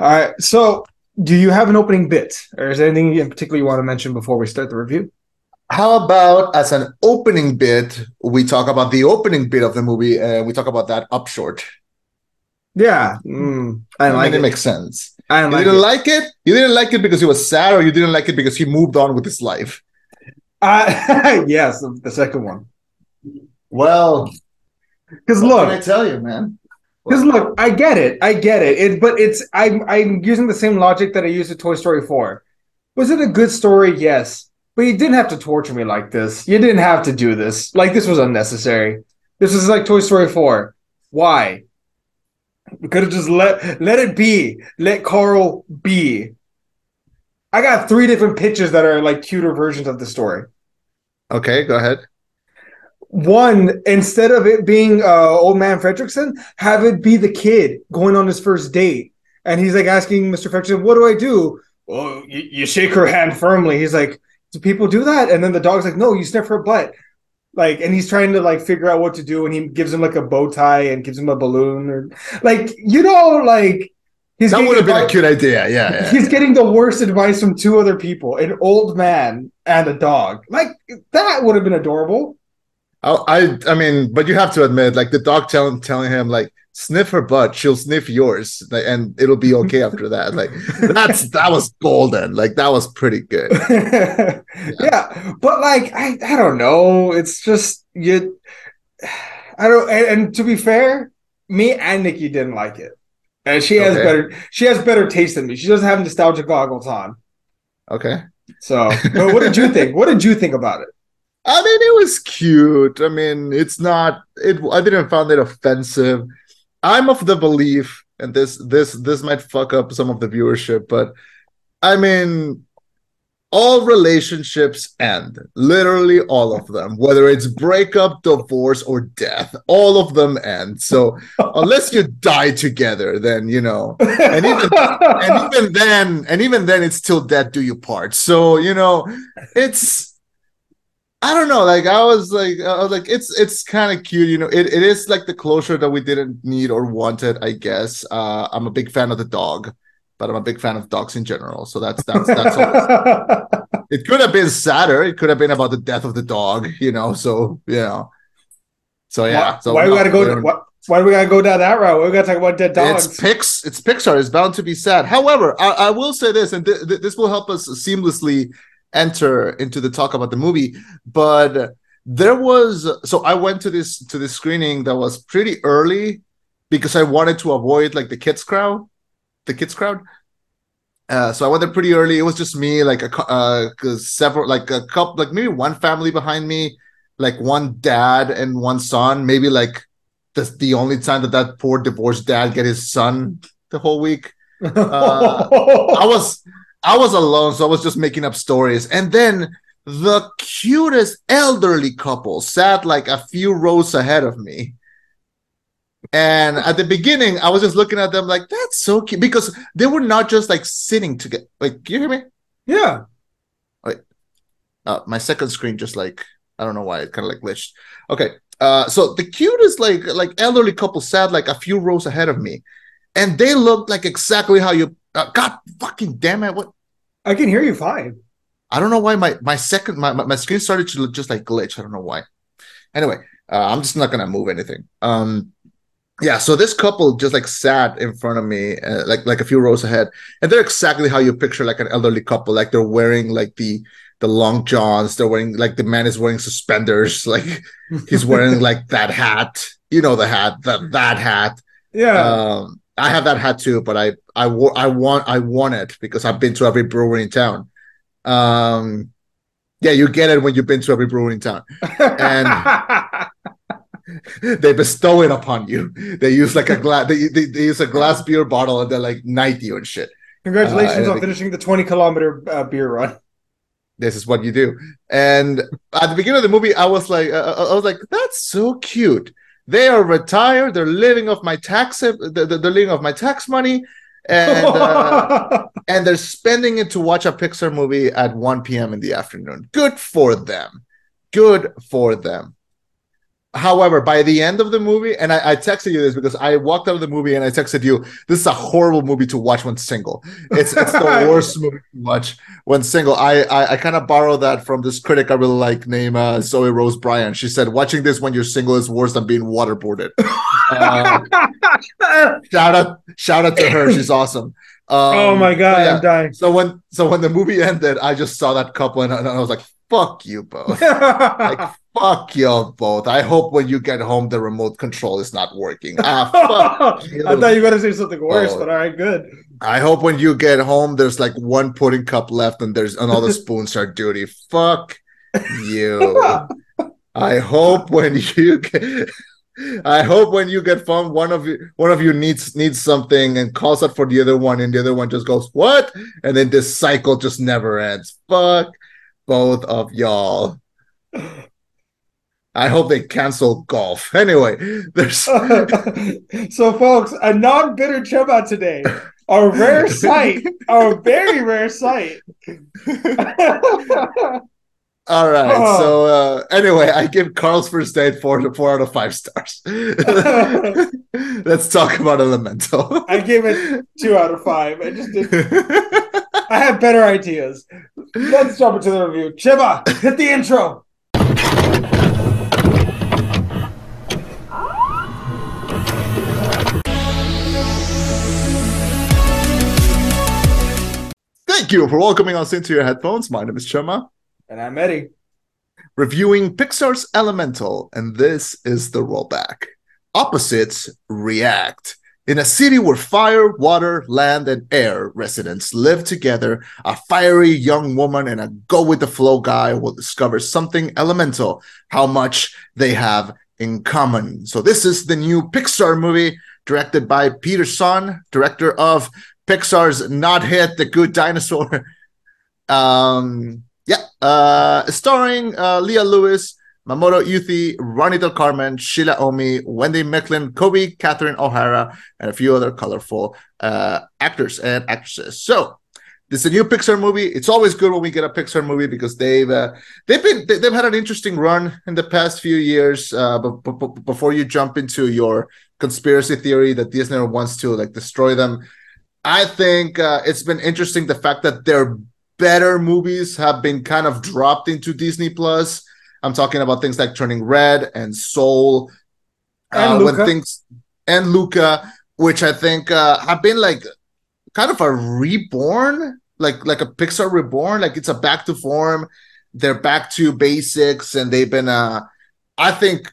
All right. So, do you have an opening bit, or is there anything in particular you want to mention before we start the review? How about as an opening bit, we talk about the opening bit of the movie and we talk about that up short. Yeah, mm, I, I like mean, it it. makes sense. I You like didn't it. like it? You didn't like it because he was sad, or you didn't like it because he moved on with his life? Uh, yes, the, the second one. Well, Because what can I tell you, man? Because look, I get it, I get it. It, but it's I'm I'm using the same logic that I used with Toy Story Four. Was it a good story? Yes, but you didn't have to torture me like this. You didn't have to do this. Like this was unnecessary. This is like Toy Story Four. Why? We could have just let let it be. Let Carl be. I got three different pictures that are like cuter versions of the story. Okay, go ahead. One, instead of it being uh, old man Fredrickson, have it be the kid going on his first date, and he's like asking Mr. Fredrickson, "What do I do?" Well, you, you shake her hand firmly. He's like, "Do people do that?" And then the dog's like, "No, you sniff her butt." Like, and he's trying to like figure out what to do, and he gives him like a bow tie and gives him a balloon, or like you know, like he's That would have been a cute idea. Yeah, yeah. He's getting the worst advice from two other people: an old man and a dog. Like that would have been adorable. I, I, I mean, but you have to admit, like the dog telling telling him, like sniff her butt, she'll sniff yours, like, and it'll be okay after that. Like that's that was golden. Like that was pretty good. yeah. but like I, I don't know. It's just you. I don't. And, and to be fair, me and Nikki didn't like it, and she has Okay. better. She has better taste than me. She doesn't have nostalgia goggles on. Okay. So, but what did you think? What did you think about it? I mean, it was cute. I mean, it's not. It. I didn't find it offensive. I'm of the belief, and this this this might fuck up some of the viewership, but I mean, all relationships end. Literally all of them, whether it's breakup, divorce, or death, all of them end. So unless you die together, then you know. And even and even then, and even then, it's still death do you part. So you know, it's I don't know. Like I was like, I was like, it's it's kind of cute. You know, it, it is like the closure that we didn't need or wanted. I guess. Uh, I'm a big fan of the dog, but I'm a big fan of dogs in general. So that's that's that's. all. It could have been sadder. It could have been about the death of the dog. You know. So you know. So yeah. Why, so why we gotta go? Why, why do we gotta go down that route? We gotta talk about dead dogs. It's Pix. It's Pixar. It's bound to be sad. However, I, I will say this, and th- th- this will help us seamlessly enter into the talk about the movie. But there was so I went to this to this screening that was pretty early because I wanted to avoid like the kids crowd, the kids crowd. Uh, so I went there pretty early. It was just me, like a uh, several, like a couple, like maybe one family behind me, like one dad and one son. Maybe like that's the only time that that poor divorced dad get his son the whole week. Uh, I was I was alone, so I was just making up stories. And then the cutest elderly couple sat like a few rows ahead of me. And at the beginning, I was just looking at them like, that's so cute because they were not just like sitting together. Like, you hear me? yeah. uh, my second screen just like I don't know why it kind of like glitched. Okay, uh, so the cutest like like elderly couple sat like a few rows ahead of me, and they looked like exactly how you. Uh, God fucking damn it! What I can hear you fine. I don't know why my my second my my screen started to look just like glitch. I don't know why. Anyway, uh, I'm just not gonna move anything. Um, yeah. So this couple just like sat in front of me, uh, like like a few rows ahead, and they're exactly how you picture like an elderly couple. Like they're wearing like the the long johns. They're wearing like the man is wearing suspenders. Like he's wearing like that hat. You know the hat that that hat. yeah. Um, I have that hat too, but I I I want I want it because I've been to every brewery in town. Um, yeah, you get it when you've been to every brewery in town. And they bestow it upon you. They use like a glass. They, they they use a glass beer bottle and they're like knight you and shit. Congratulations Uh, on finishing the 20 kilometer uh, beer run. This is what you do. And at the beginning of the movie, I was like, uh, I was like, that's so cute. They are retired. They're living off my tax. They're, they're living off my tax money, and uh, and they're spending it to watch a Pixar movie at 1 p.m. in the afternoon. Good for them. Good for them. However, by the end of the movie, and I, I, texted you this because I walked out of the movie and I texted you, this is a horrible movie to watch when single. It's it's the worst movie to watch when single. I I, I kind of borrow that from this critic I really like named uh, Zoe Rose Bryant. She said, watching this when you're single is worse than being waterboarded. Uh, shout out, shout out to her. She's awesome. Um, oh my god, yeah. I'm dying. So when so when the movie ended, I just saw that couple and, and I was like, fuck you both. like fuck you both. I hope when you get home the remote control is not working. Ah, fuck I thought you were gonna say something worse, but all right, good. I hope when you get home there's like one pudding cup left and there's and all the spoons are dirty. Fuck you. I hope when you get I hope when you get phone, one of you one of you needs needs something and calls out for the other one, and the other one just goes, What? And then this cycle just never ends. Fuck both of y'all. I hope they cancel golf. Anyway, there's so folks, a non-bitter Chema today. A rare sight, a very rare sight. All right. Oh. So uh, anyway, I give Carl's first date four four out of five stars. Let's talk about Elemental. I gave it two out of five. I just did. I have better ideas. Let's jump into the review. Chiba, hit the intro. Thank you for welcoming us into your headphones. My name is Chema. And I'm Eddie. Reviewing Pixar's Elemental, and this is the rollback. Opposites react. In a city where fire, water, land, and air residents live together, a fiery young woman and a go with the flow guy will discover something elemental, how much they have in common. So, this is the new Pixar movie directed by Peter Sohn, director of Pixar's not hit The Good Dinosaur. um, yeah, uh, starring uh, Leah Lewis, Mamoudou Athie, Ronnie Del Carmen, Shila Ommi, Wendy Miquelin, Kobe, Catherine O'Hara, and a few other colorful uh, actors and actresses. So this is a new Pixar movie. It's always good when we get a Pixar movie because they've uh, they've been they've had an interesting run in the past few years. Uh, but, but, but before you jump into your conspiracy theory that Disney wants to like destroy them, I think uh, it's been interesting the fact that they're better movies have been kind of dropped into Disney Plus. I'm talking about things like Turning Red and Soul, and uh, when things and Luca, which I think uh, have been like kind of a reborn, like like a Pixar reborn. Like it's a back to form. They're back to basics, and they've been uh, I think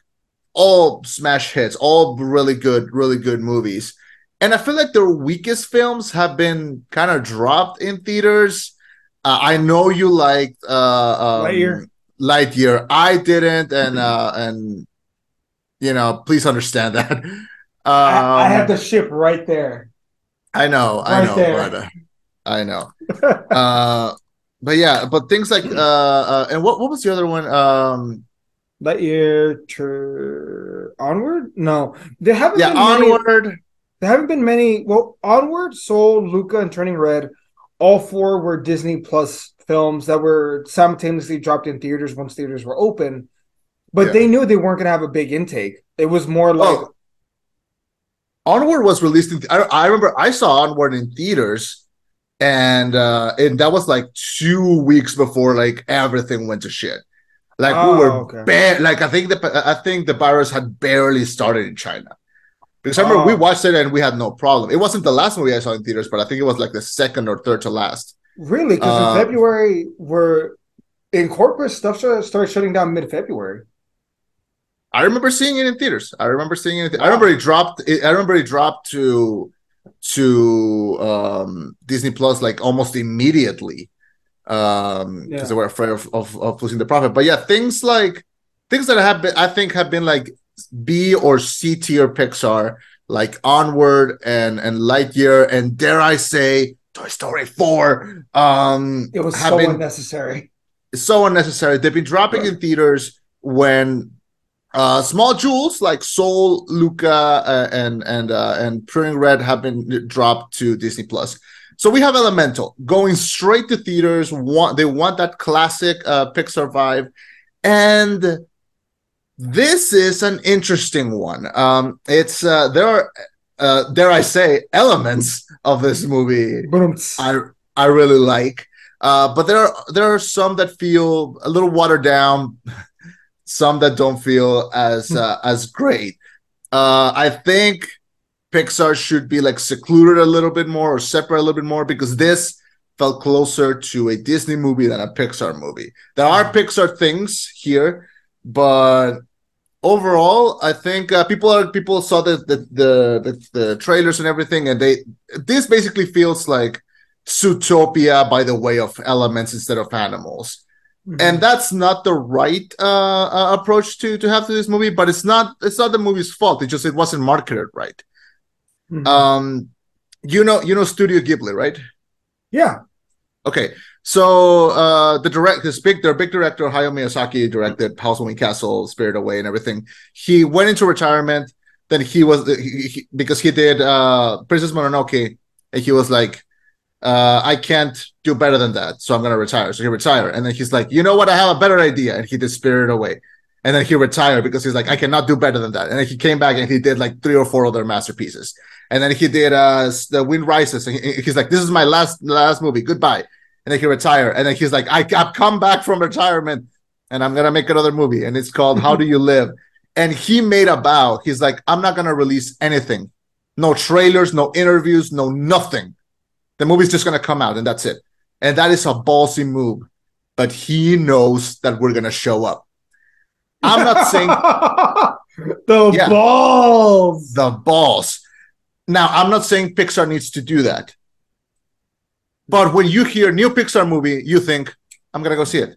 all smash hits, all really good, really good movies. And I feel like their weakest films have been kind of dropped in theaters uh, I know you liked uh, um, Lightyear. Lightyear. I didn't, and uh, and you know, please understand that. Um, I, I, have the ship right there. I know, right I know, there. but uh, I know. uh, but yeah, but things like uh, uh, and what what was the other one? Um, Lightyear, tr- onward? No, there haven't. Yeah, onward. Many, there haven't been many. Well, onward, Soul, Luca, and Turning Red all four were Disney Plus films that were simultaneously dropped in theaters once theaters were open. But yeah. they knew they weren't going to have a big intake. It was more like. Oh. Onward was released in. Th- I, I remember I saw Onward in theaters, and uh and that was like two weeks before like everything went to shit. Like oh, we were okay. ba- like I think the I think the virus had barely started in China. Because I remember oh. we watched it and we had no problem. It wasn't the last movie I saw in theaters, but I think it was like the second or third to last. Really? Because in February, we're in corporate stuff started shutting down mid February. I remember seeing it in theaters. I remember seeing it. Wow. I remember it dropped. It, I remember it dropped to to um, Disney Plus like almost immediately because um, yeah. they were afraid of, of, of losing the profit. But yeah, things like things that have been, I think, have been like B or C tier Pixar, like Onward and and Lightyear, and dare I say Toy Story 4. Um it was so been, unnecessary. So unnecessary. They've been dropping in theaters when uh small jewels like Soul, Luca, uh, and and uh, and Turning Red have been dropped to Disney Plus. So we have Elemental going straight to theaters. Want they want that classic uh, Pixar vibe, and This is an interesting one. Um, it's uh, there are uh, dare I say elements of this movie I I really like. Uh, but there are there are some that feel a little watered down, some that don't feel as uh, as great. Uh, I think Pixar should be like secluded a little bit more or separate a little bit more because this felt closer to a Disney movie than a Pixar movie. There are hmm. Pixar things here, but overall, I think uh, people are people saw the the, the the the trailers and everything, and they this basically feels like Zootopia by the way of elements instead of animals. Mm-hmm. And that's not the right uh, uh, approach to to have to this movie, but it's not it's not the movie's fault. It just it wasn't marketed right. Mm-hmm. Um, you know, you know Studio Ghibli, right? Yeah. Okay. So uh the direct this big their big director Hayao Miyazaki directed Howl's Moving Castle, Spirit Away, and everything. He went into retirement. Then he was he, he, because he did uh Princess Mononoke, and he was like, uh, I can't do better than that, so I'm gonna retire. So he retired, and then he's like, you know what? I have a better idea, and he did Spirit Away. And then he retired because he's like, I cannot do better than that. And then he came back and he did like three or four other masterpieces and then he did uh the Wind Rises, and he, he's like, "This is my last last movie. Goodbye." And then he retired, and then he's like, I, "I've come back from retirement, and I'm gonna make another movie, and it's called How Do You Live." And he made a bow. He's like, "I'm not gonna release anything, no trailers, no interviews, no nothing. The movie's just gonna come out, and that's it." And that is a ballsy move, but he knows that we're gonna show up. I'm not saying the yeah, balls, the balls. Now, I'm not saying Pixar needs to do that. But when you hear new Pixar movie, you think, I'm going to go see it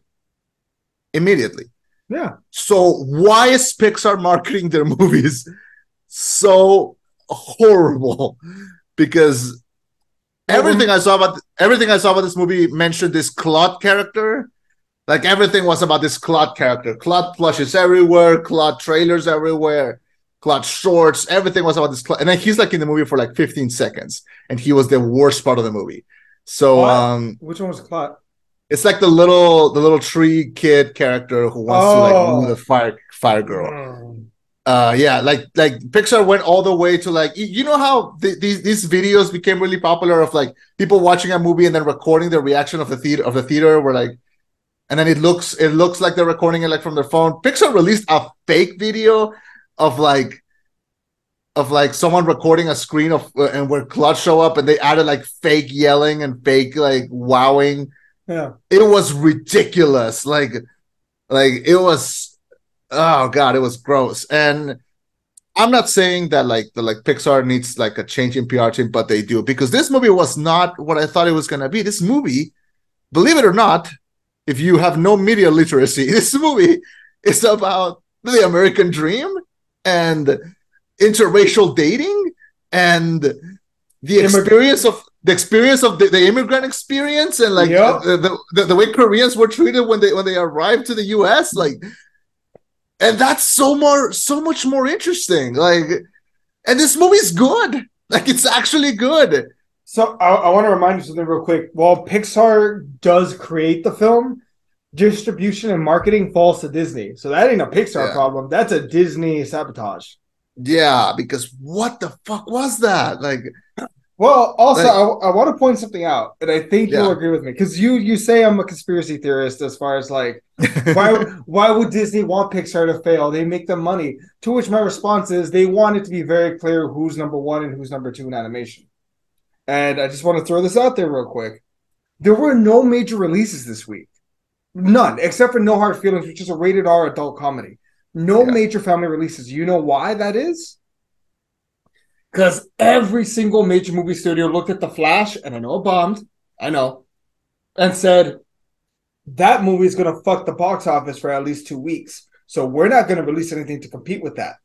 immediately. Yeah. So why is Pixar marketing their movies so horrible? Because everything I saw about everything I saw about this movie mentioned this Clod character. Like everything was about this Clod character. Clod plushes everywhere, Clod trailers everywhere. Clod shorts, everything was about this. Clod. And then he's like in the movie for like 15 seconds, and he was the worst part of the movie. So, what? um, which one was Clod? It's like the little, the little tree kid character who wants oh. to like woo the fire, fire girl. Mm. Uh, yeah, like like Pixar went all the way to like you know how th- these these videos became really popular of like people watching a movie and then recording the reaction of the theater of the theater where like and then it looks it looks like they're recording it like from their phone. Pixar released a fake video of like of like someone recording a screen of uh, and where Clod show up and they added like fake yelling and fake like wowing. Yeah. It was ridiculous. Like like it was oh god, it was gross. And I'm not saying that like the like Pixar needs like a change in PR team, but they do because this movie was not what I thought it was gonna be. This movie, believe it or not, if you have no media literacy, this movie is about the American dream and interracial dating and the experience of the experience of the, the immigrant experience and like yep. the, the, the, way Koreans were treated when they when they arrived to the US like and that's so more so much more interesting like and this movie's good like it's actually good so I, I want to remind you something real quick while Pixar does create the film distribution and marketing falls to Disney. So that ain't a Pixar yeah. problem. That's a Disney sabotage. Yeah, because what the fuck was that? Like, well, also like, I, I want to point something out, and I think you'll agree with me because you you say I'm a conspiracy theorist as far as like why why would Disney want Pixar to fail? They make them money. To which my response is they want it to be very clear who's number one and who's number two in animation. And I just want to throw this out there real quick. There were no major releases this week. None, except for No Hard Feelings, which is a rated R adult comedy. No yeah. major family releases. You know why that is? Because every single major movie studio looked at The Flash, and I know it bombed, I know, and said, that movie is going to fuck the box office for at least two weeks. So we're not going to release anything to compete with that.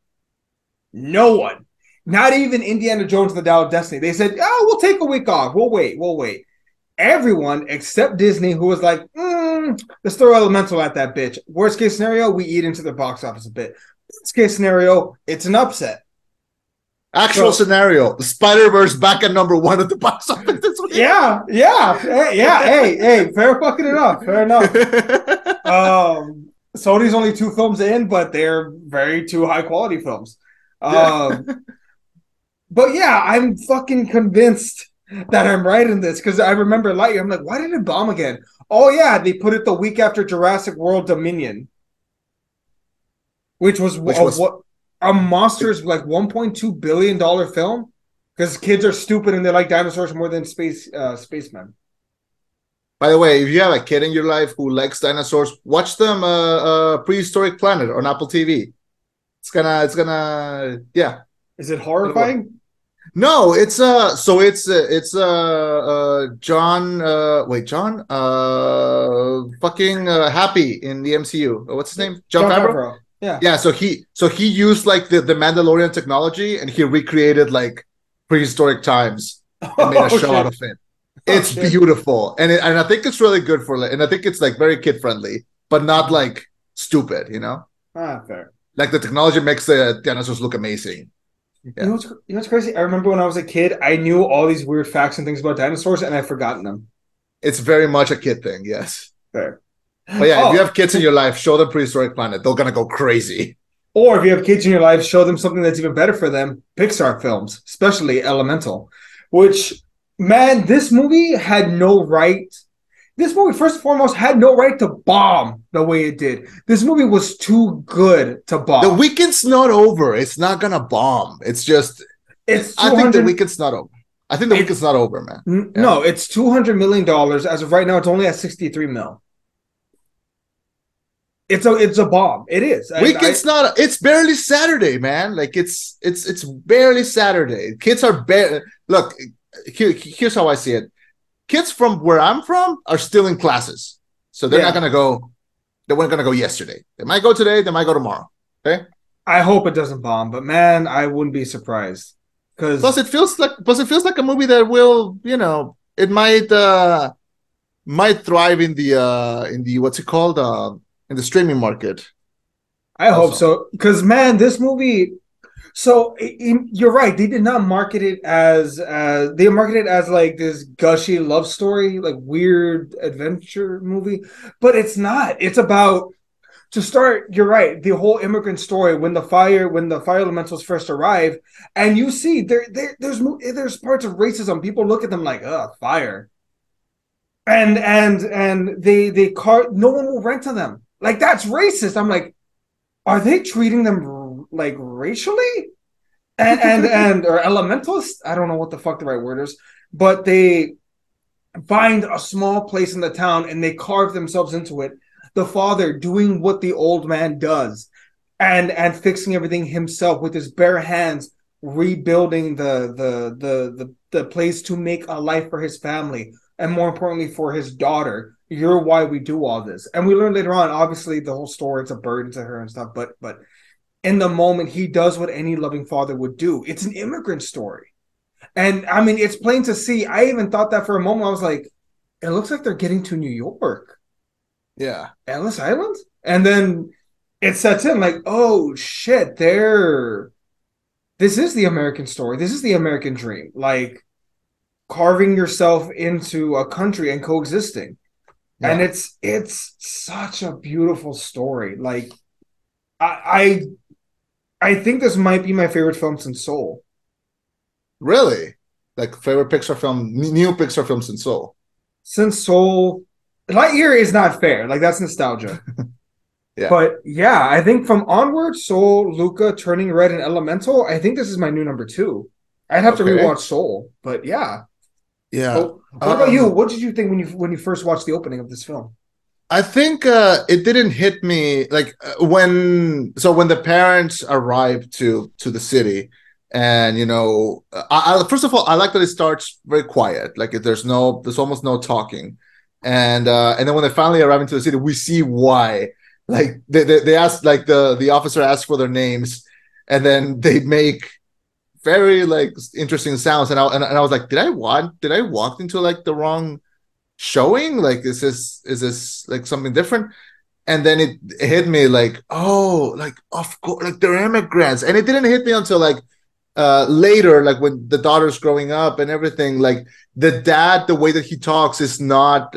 No one. Not even Indiana Jones and the Dial of Destiny. They said, oh, we'll take a week off. We'll wait. We'll wait everyone except Disney, who was like, mm, let's throw Elemental at that bitch. Worst case scenario, we eat into the box office a bit. Best case scenario, it's an upset. Actual so, scenario: Spider Verse back at number one at the box office. Yeah, yeah, hey, yeah. hey, hey, fair fucking enough. Fair enough. um, Sony's only two films in, but they're very two high quality films. Um, but yeah, I'm fucking convinced that I'm right in this because I remember Lightyear. I'm like, why did it bomb again? Oh yeah, they put it the week after Jurassic World Dominion, which was, Which a, was- what a monster's like 1.2 billion dollar film because kids are stupid and they like dinosaurs more than space uh, spacemen. By the way, if you have a kid in your life who likes dinosaurs, watch them uh, uh Prehistoric Planet on Apple TV. It's gonna it's gonna yeah. Is it horrifying? No, it's uh so it's uh, it's uh uh John uh wait, John uh fucking uh happy in the MCU. What's his name? John, Favreau? Yeah. Yeah, so he so he used like the, the Mandalorian technology and he recreated like prehistoric times and made a Oh, show out of it. Oh, It's shit. beautiful, and it, and I think it's really good for and I think it's like very kid friendly, but not like stupid. You know, Ah, fair. like the technology makes the dinosaurs look amazing. You know what's you know what's crazy? I remember when I was a kid, I knew all these weird facts and things about dinosaurs, and I've forgotten them. It's very much a kid thing, yes. Fair. But yeah, Oh, if you oh. have kids in your life, show them Prehistoric Planet. They're gonna go crazy. Or if you have kids in your life, show them something that's even better for them. Pixar films, especially Elemental, which man, this movie had no right. This movie, first and foremost, had no right to bomb the way it did. This movie was too good to bomb. The weekend's not over. It's not gonna bomb. It's just it's I think the weekend's not over. I think the It- weekend's not over, man. N- Yeah. No, it's two hundred million dollars. As of right now, it's only at sixty three mil. It's a it's a bomb. It is. I- Weekend's not. It's barely Saturday, man. Like it's it's it's barely Saturday. Kids are bare. Look, here, here's how I see it. Kids from where I'm from are still in classes, so they're Yeah. not gonna go. They weren't gonna go yesterday. They might go today. They might go tomorrow. Okay. I hope it doesn't bomb, but man, I wouldn't be surprised because Plus, it feels like plus it feels like a movie that will, you know, it might uh might thrive in the uh in the what's it called uh in the streaming market. I hope so. Because man, this movie. So i- i- you're right. They did not market it as as they marketed it as like this gushy love story, like weird adventure movie. But it's not. It's about to start. You're right. The whole immigrant story when the fire when the fire elementals first arrive, and you see there there there's there's parts of racism. People look at them like, ugh, fire. And and and they they car no one will rent to them. Like that's racist. I'm like, are they treating them like racially? And and and or elementals? I don't know what the fuck the right word is. But they find a small place in the town and they carve themselves into it. The father doing what the old man does and and fixing everything himself with his bare hands rebuilding the the the the, the place to make a life for his family and more importantly for his daughter. You're why we do all this. And we learn later on obviously the whole story it's a burden to her and stuff but but in the moment he does what any loving father would do. It's an immigrant story. And i mean it's plain to see. I even thought that for a moment. I was like it looks like they're getting to new york. Yeah. ellis island? And then it sets in like oh shit they're this is the american story. This is the american dream. Like carving yourself into a country and coexisting. And it's it's such a beautiful story. Like i i think this might be my favorite film since soul Really? Like favorite Pixar film, new Pixar film since Soul. since soul lightyear is not fair like that's nostalgia Yeah. but yeah i think from onward soul luca turning red and elemental i think this is my new number two i'd have to rewatch soul but yeah Yeah. Oh, what about Um, you what did you think when you when you first watched the opening of this film I think uh, it didn't hit me like uh, when so when the parents arrived to to the city, and you know, I, I, first of all, I like that it starts very quiet. Like there's no, there's almost no talking, and uh, and then when they finally arrive into the city, we see why. Like they they, they ask like the the officer asks for their names, and then they make very like interesting sounds, and I and, and I was like, did I want did I walk into like the wrong showing? Like is this is this like something different? And then it hit me like oh like of course like they're immigrants. And it didn't hit me until like uh later like when the daughter's growing up and everything. Like the dad the way that he talks is not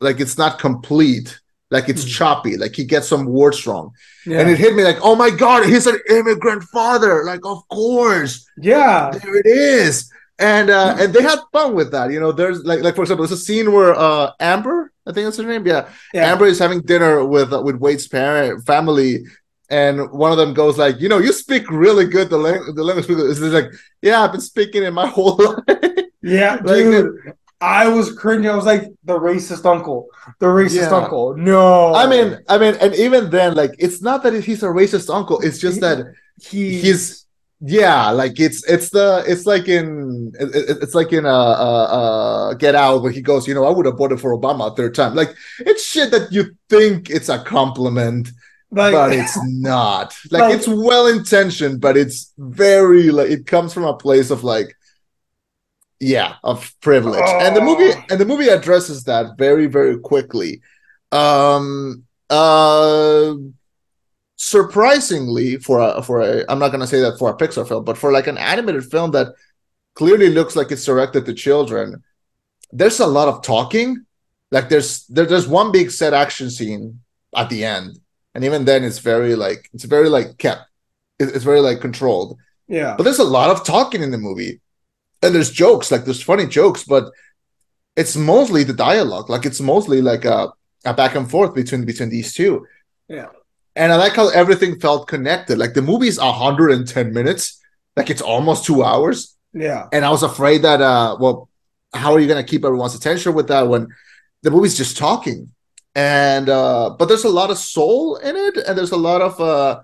like it's not complete. Like it's Mhm. choppy, like he gets some words wrong, Yeah. and it hit me like, oh my god, he's an immigrant father, like of course, yeah. there it is, and uh, and they had fun with that, you know. There's like like for example, there's a scene where uh Amber, I think that's her name, yeah, Yeah. Amber is having dinner with uh, with Wade's parent family, and one of them goes like, you know, you speak really good the language. The language is like, yeah, I've been speaking it my whole life. Yeah, Like, dude. I was cringing. I was like, the racist uncle. The racist Yeah. uncle. No. I mean, I mean, and even then, like, it's not that he's a racist uncle. It's just that he he's yeah, like it's it's the it's like in it, it- it's like in uh, uh uh Get Out where he goes, you know, I would have voted for Obama a third time. Like it's shit that you think it's a compliment, like but it's not. Like, Like- it's well intentioned, but it's very like it comes from a place of like yeah, of privilege. And the movie Oh. and the movie addresses that very very quickly. Um uh surprisingly for a for a I'm not going to say that for a Pixar film, but for like an animated film that clearly looks like it's directed to children, there's a lot of talking. Like there's there, there's one big set action scene at the end and even then it's very like it's very like kept it- it's very like controlled yeah. but there's a lot of talking in the movie and there's jokes like there's funny jokes but it's mostly the dialogue like it's mostly like a, a back and forth between between these two Yeah. And i like how everything felt connected. Like the movie's 110 minutes. Like it's almost two hours. Yeah. and I was afraid that uh well how are you gonna keep everyone's attention with that when the movie's just talking? And uh but there's a lot of soul in it and there's a lot of uh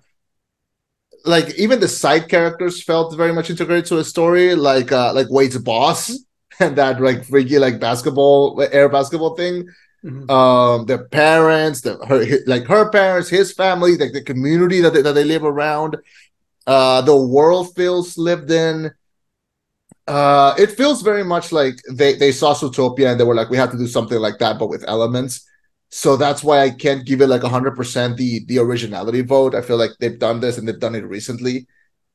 like even the side characters felt very much integrated to a story like uh like Wade's boss and that like freaky like basketball air basketball thing Mhm. um their parents the her like her parents his family like the community that they, that they live around uh the world feels lived in. Uh it feels very much like they they saw Zootopia and they were like we have to do something like that but with elements. So that's why I can't give it like 100% the the originality vote. I feel like they've done this and they've done it recently.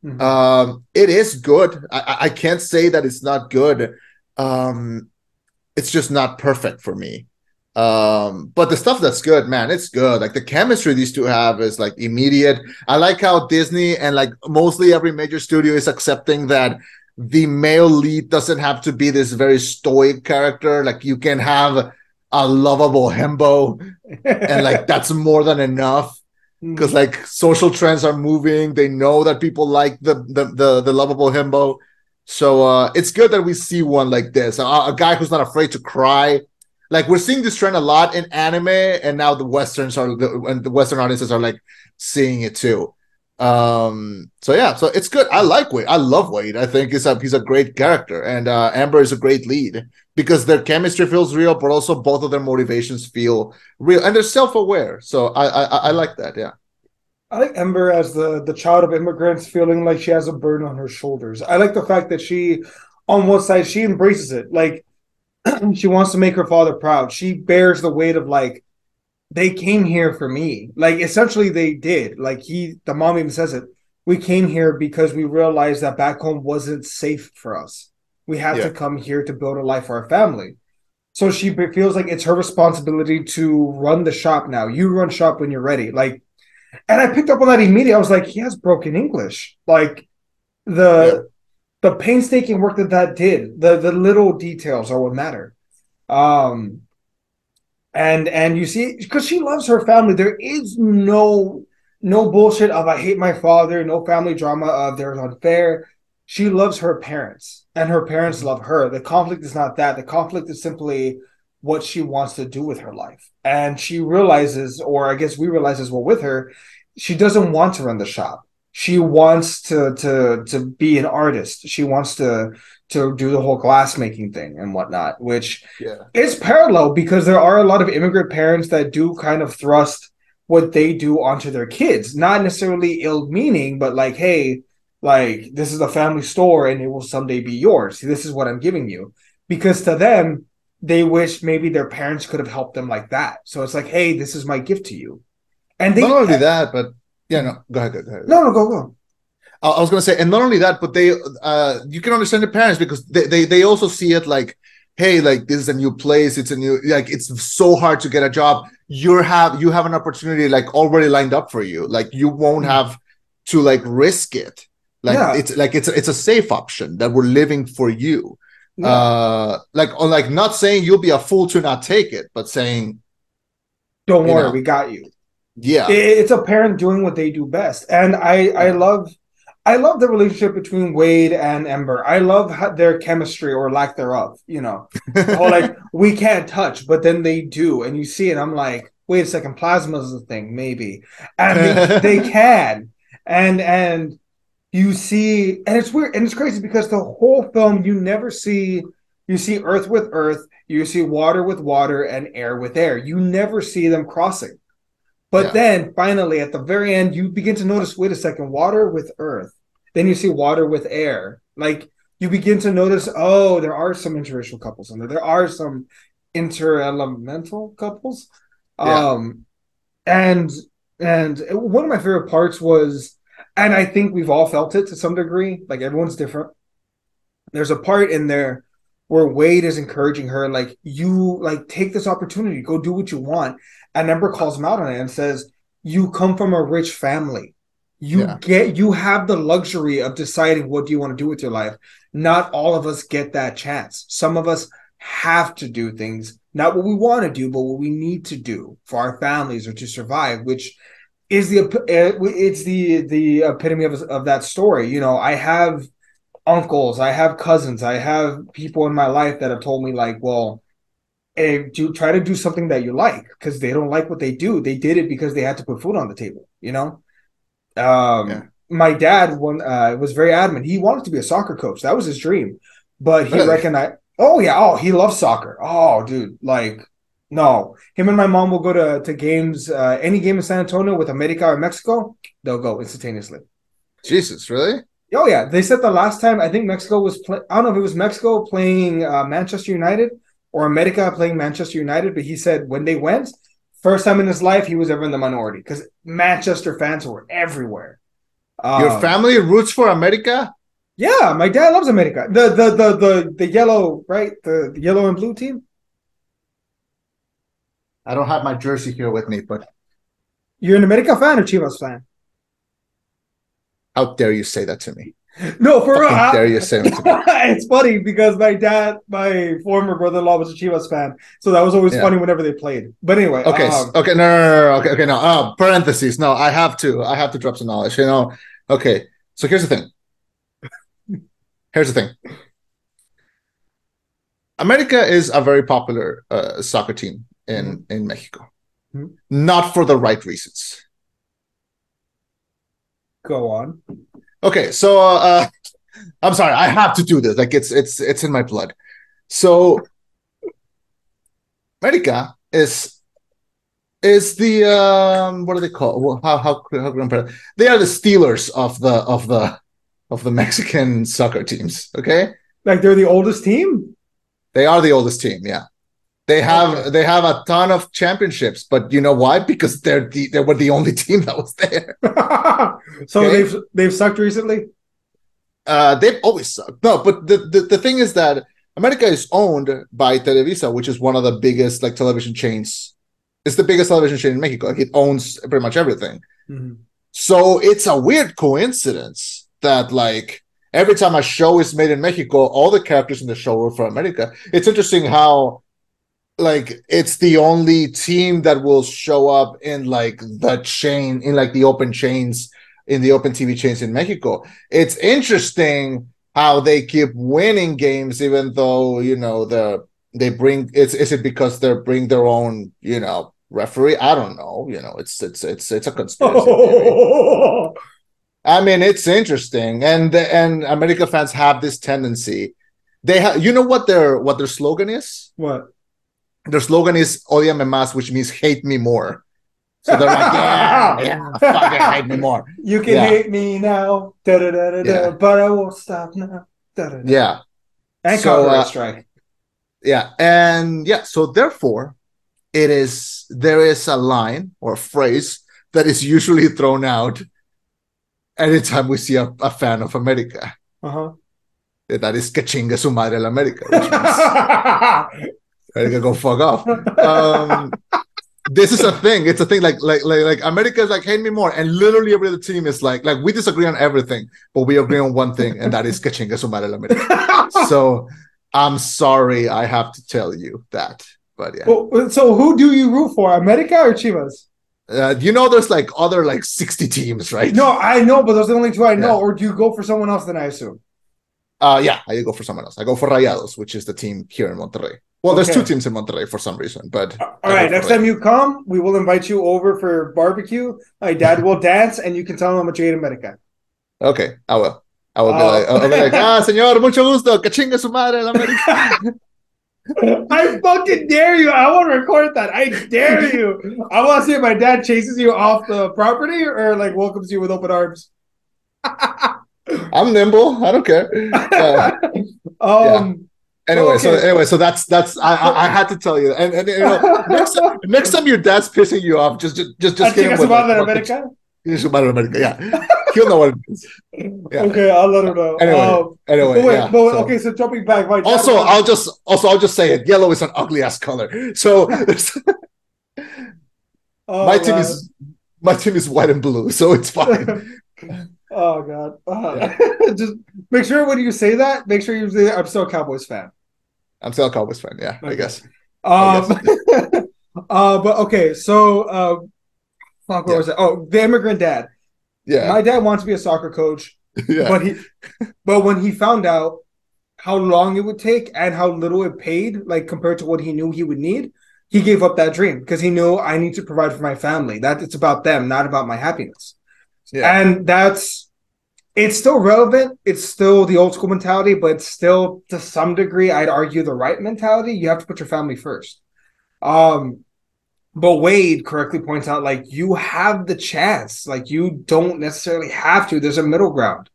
Mhm. um it is good. I, I- I can't say that it's not good. Um it's just not perfect for me um but the stuff that's good man it's good. Like the chemistry these two have is like immediate. I like how disney and like mostly every major studio is accepting that the male lead doesn't have to be this very stoic character. Like you can have a lovable himbo and like that's more than enough because like social trends are moving. They know that people like the the the, the lovable himbo. So uh it's good that we see one like this. A, a guy who's not afraid to cry like we're seeing this trend a lot in anime and now the westerns are the, and the western audiences are like seeing it too. Um so yeah so it's good. I like wade. I love wade. I think he's a he's a great character. And uh amber is a great lead because their chemistry feels real but also both of their motivations feel real and they're self-aware. So i i, I like that yeah. I like Ember as the the child of immigrants feeling like she has a burden on her shoulders. I like the fact that she on one side she embraces it. Like she wants to make her father proud. She bears the weight of like they came here for me. Like essentially they did. Like he the mom even says it. We came here because we realized that back home wasn't safe for us. We had Yeah. to come here to build a life for our family. So she feels like it's her responsibility to run the shop now. You run shop when you're ready. Like and I picked up on that immediately. I was like, he has broken English. Like the the painstaking work that that did, the the little details are what matter. Um, and and you see, because she loves her family, there is no no bullshit of I hate my father, no family drama of there's unfair. She loves her parents, and her parents love her. The conflict is not that. The conflict is simply what she wants to do with her life. And she realizes, or I guess we realize as well with her, she doesn't want to run the shop. She wants to to to be an artist. She wants to to do the whole glass making thing and whatnot, which yeah is parallel because there are a lot of immigrant parents that do kind of thrust what they do onto their kids. Not necessarily ill meaning, but like, hey, like this is a family store and it will someday be yours. This is what I'm giving you. Because to them, they wish maybe their parents could have helped them like that. So it's like, hey, this is my gift to you. And they not only that, but yeah, no, go ahead, go ahead. no, no, go, go. I I was gonna say, and not only that, but they, uh, you can understand the parents because they, they, they also see it like hey like this is a new place it's a new like it's so hard to get a job You're have you have an opportunity like already lined up for you like you won't have to like risk it like Yeah. it's like it's it's a safe option that we're living for you Yeah. uh like or like not saying you'll be a fool to not take it but saying Don't you worry, know. we got you. Yeah It- It's a parent doing what they do best, and I I love I love the relationship between Wade and Ember. I love how, their chemistry or lack thereof. You know, oh like we can't touch, but then they do, and you see it. I'm like, wait a second, plasma is a thing, maybe, and they, they can, and and you see, and it's weird, and it's crazy because the whole film you never see. You see Earth with Earth, you see water with water, and air with air. You never see them crossing. But Yeah. then finally, at the very end, you begin to notice wait a second, water with earth. Then you see water with air. Like you begin to notice, oh, there are some interracial couples in there. There are some interelemental couples. Yeah. Um and and one of my favorite parts was, and I think we've all felt it to some degree, like everyone's different. There's a part in there where Wade is encouraging her, like, you like take this opportunity, go do what you want. And Ember calls him out on it and says, You come from a rich family. You Yeah. get you have the luxury of deciding what do you want to do with your life. Not all of us get that chance. Some of us have to do things, not what we want to do, but what we need to do for our families or to survive, which is the uh, it's the the epitome of of that story. You know, I have uncles, I have cousins, I have people in my life that have told me like, well, eh, do try to do something that you like because they don't like what they do. They did it because they had to put food on the table. You know, um, Yeah. my dad one uh, was very adamant. He wanted to be a soccer coach. That was his dream, but he Really? recognized. Oh yeah, oh he loves soccer. Oh dude, like no, him and my mom will go to to games. Uh, any game in San Antonio with America or Mexico, they'll go instantaneously. jesus really Oh yeah, they said the last time I think Mexico was play- I don't know if it was Mexico playing uh, Manchester United or America playing Manchester United, but he said when they went, first time in his life he was ever in the minority because Manchester fans were everywhere. your Um, family roots for america Yeah, my dad loves America. The the the the the yellow right the, the yellow and blue team. i don't have my jersey here with me but You're an America fan or Chivas fan? how dare you say that to me No, for real. I- dare you say that to me it's funny because my dad, my former brother-in-law, was a Chivas fan, so that was always Yeah. funny whenever they played. But anyway, Okay, um, okay, no, no, no, okay, okay, no. Uh, parentheses. No, I have to. I have to drop some knowledge. You know. Okay, so here's the thing. Here's the thing. America is a very popular uh, soccer team in in Mexico, Mhm. not for the right reasons. go on. Okay, so uh, I'm sorry, I have to do this. Like it's it's it's in my blood. So America is is the um what do they call well, how how how can I put it? They are the Steelers of the of the of the Mexican soccer teams. Okay, Like they're the oldest team. they are the oldest team. Yeah, they have Okay. they have a ton of championships, but you know why? Because they're the they were the only team that was there. so Okay. they've they've sucked recently. Uh, they've always sucked. No, but the, the the thing is that America is owned by Televisa, which is one of the biggest like television chains. It's the biggest television chain in Mexico. Like it owns pretty much everything. So it's a weird coincidence that like every time a show is made in Mexico, all the characters in the show are from America. It's interesting how like it's the only team that will show up in like the chain in like the open chains in the open TV chains in Mexico. It's interesting how they keep winning games even though you know the they bring it's is it because they bring their own you know referee i don't know you know it's it's it's it's a conspiracy. I mean, it's interesting, and and America fans have this tendency. They have, you know, what their what their slogan is. what? Their slogan is "Odiame más," which means "hate me more." So they're like, "Yeah, yeah, fucking hate me more." You can Yeah. hate me now, da, da, da, Yeah. but I won't stop now. Da, da, da. Yeah, And So, copyright uh, strike. yeah, and yeah. So therefore, it is there is a line or phrase that is usually thrown out anytime we see a, a fan of America. Uh huh. that is que chingue su madre la América, means America go fuck off. Um, this is a thing. It's a thing. Like like like like America is like hate me more, and literally every other team is like like we disagree on everything, but we agree on one thing, and that is que chingue su madre la América. so I'm sorry, I have to tell you that. But yeah. Well, so who do you root for, America or Chivas? Uh, you know, there's like other like 60 teams, right? No, I know, but those are the only two I know. Yeah. Or do you go for someone else? Then I assume. Uh, yeah, I go for someone else. I go for Rayados, which is the team here in Monterrey. Well, there's Okay. two teams in Monterrey for some reason, but All right, next time you come, we will invite you over for barbecue. My dad will dance, and you can tell him how much you hate America. Okay, I will. I will be Oh. like, I'll be like, ah, señor, mucho gusto, que chingue su madre la América. I fucking dare you. I want to record that. I dare you. I want to see if my dad chases you off the property or like welcomes you with open arms. I'm nimble. I don't care. Uh, um, anyway, so anyway, so that's that's I, I I had to tell you, and and you know, next time, next time your dad's pissing you off, just just just, just hit him Chicas with like, America? Madre la América. Yeah, he'll know what it is. Yeah. Okay, I'll let him know. Anyway, Um, Anyway, but wait, yeah, but wait, so- okay, so jumping back, my Also, was- I'll just also I'll just say it. Yellow is an ugly ass color. So Oh, my team man. is my team is white and blue, so it's fine. oh god. Uh, just make sure when you say that, make sure you say I'm still a Cowboys fan. I'm still a Cowboys fan. Yeah, I guess. Um, uh, but okay, so uh, fuck, what Yeah. was it? Oh, the immigrant dad. Yeah, My dad wants to be a soccer coach, yeah, but he, but when he found out how long it would take and how little it paid, like compared to what he knew he would need, he gave up that dream because he knew I need to provide for my family. That it's about them, not about my happiness. yeah. And that's it's still relevant. It's still the old school mentality, but it's still to some degree, I'd argue the right mentality. You have to put your family first. Um, but Wade correctly points out, like you have the chance, like you don't necessarily have to. There's a middle ground.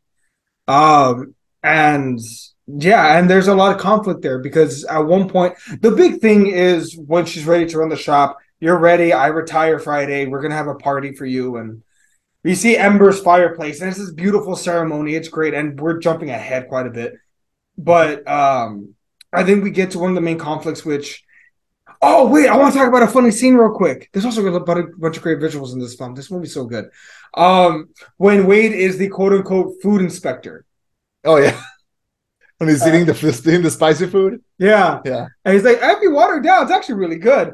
Um, and yeah, and there's a lot of conflict there because at one point, the big thing is when she's ready to run the shop, you're ready. I retire Friday. We're gonna have a party for you, and you see Ember's fireplace, and it's this beautiful ceremony. It's great, and we're jumping ahead quite a bit. But um, I think we get to one of the main conflicts, which oh wait, I want to talk about a funny scene real quick. There's also a bunch of great visuals in this film. This movie's so good. Um, when Wade is the quote unquote food inspector. Oh yeah. When he's Uh, eating the eating the spicy food. Yeah. Yeah. And he's like, if you water it down, it's actually really good.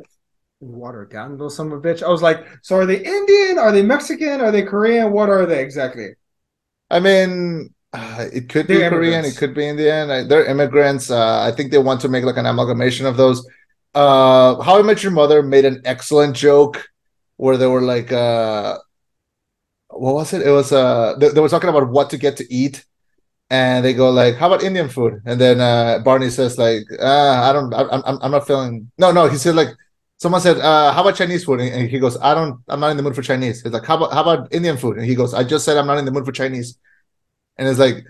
Water it down, little son of a bitch. I was like, so are they Indian? Are they Mexican? Are they Korean? What are they exactly? I mean, uh, it could be They're Korean, immigrants. it could be Indian. Uh, They're immigrants. Uh, I think they want to make like an amalgamation of those. Uh, How I Met Your Mother made an excellent joke where they were like, uh, what was it? It was uh, they, they were talking about what to get to eat, and they go like, "How about Indian food?" And then uh, Barney says like, uh, "I don't, I, I'm, I'm not feeling." No, no, he said like. Someone said, uh, "How about Chinese food?" And he goes, "I don't. I'm not in the mood for Chinese." It's like, "How about how about Indian food?" And he goes, "I just said I'm not in the mood for Chinese." And it's like,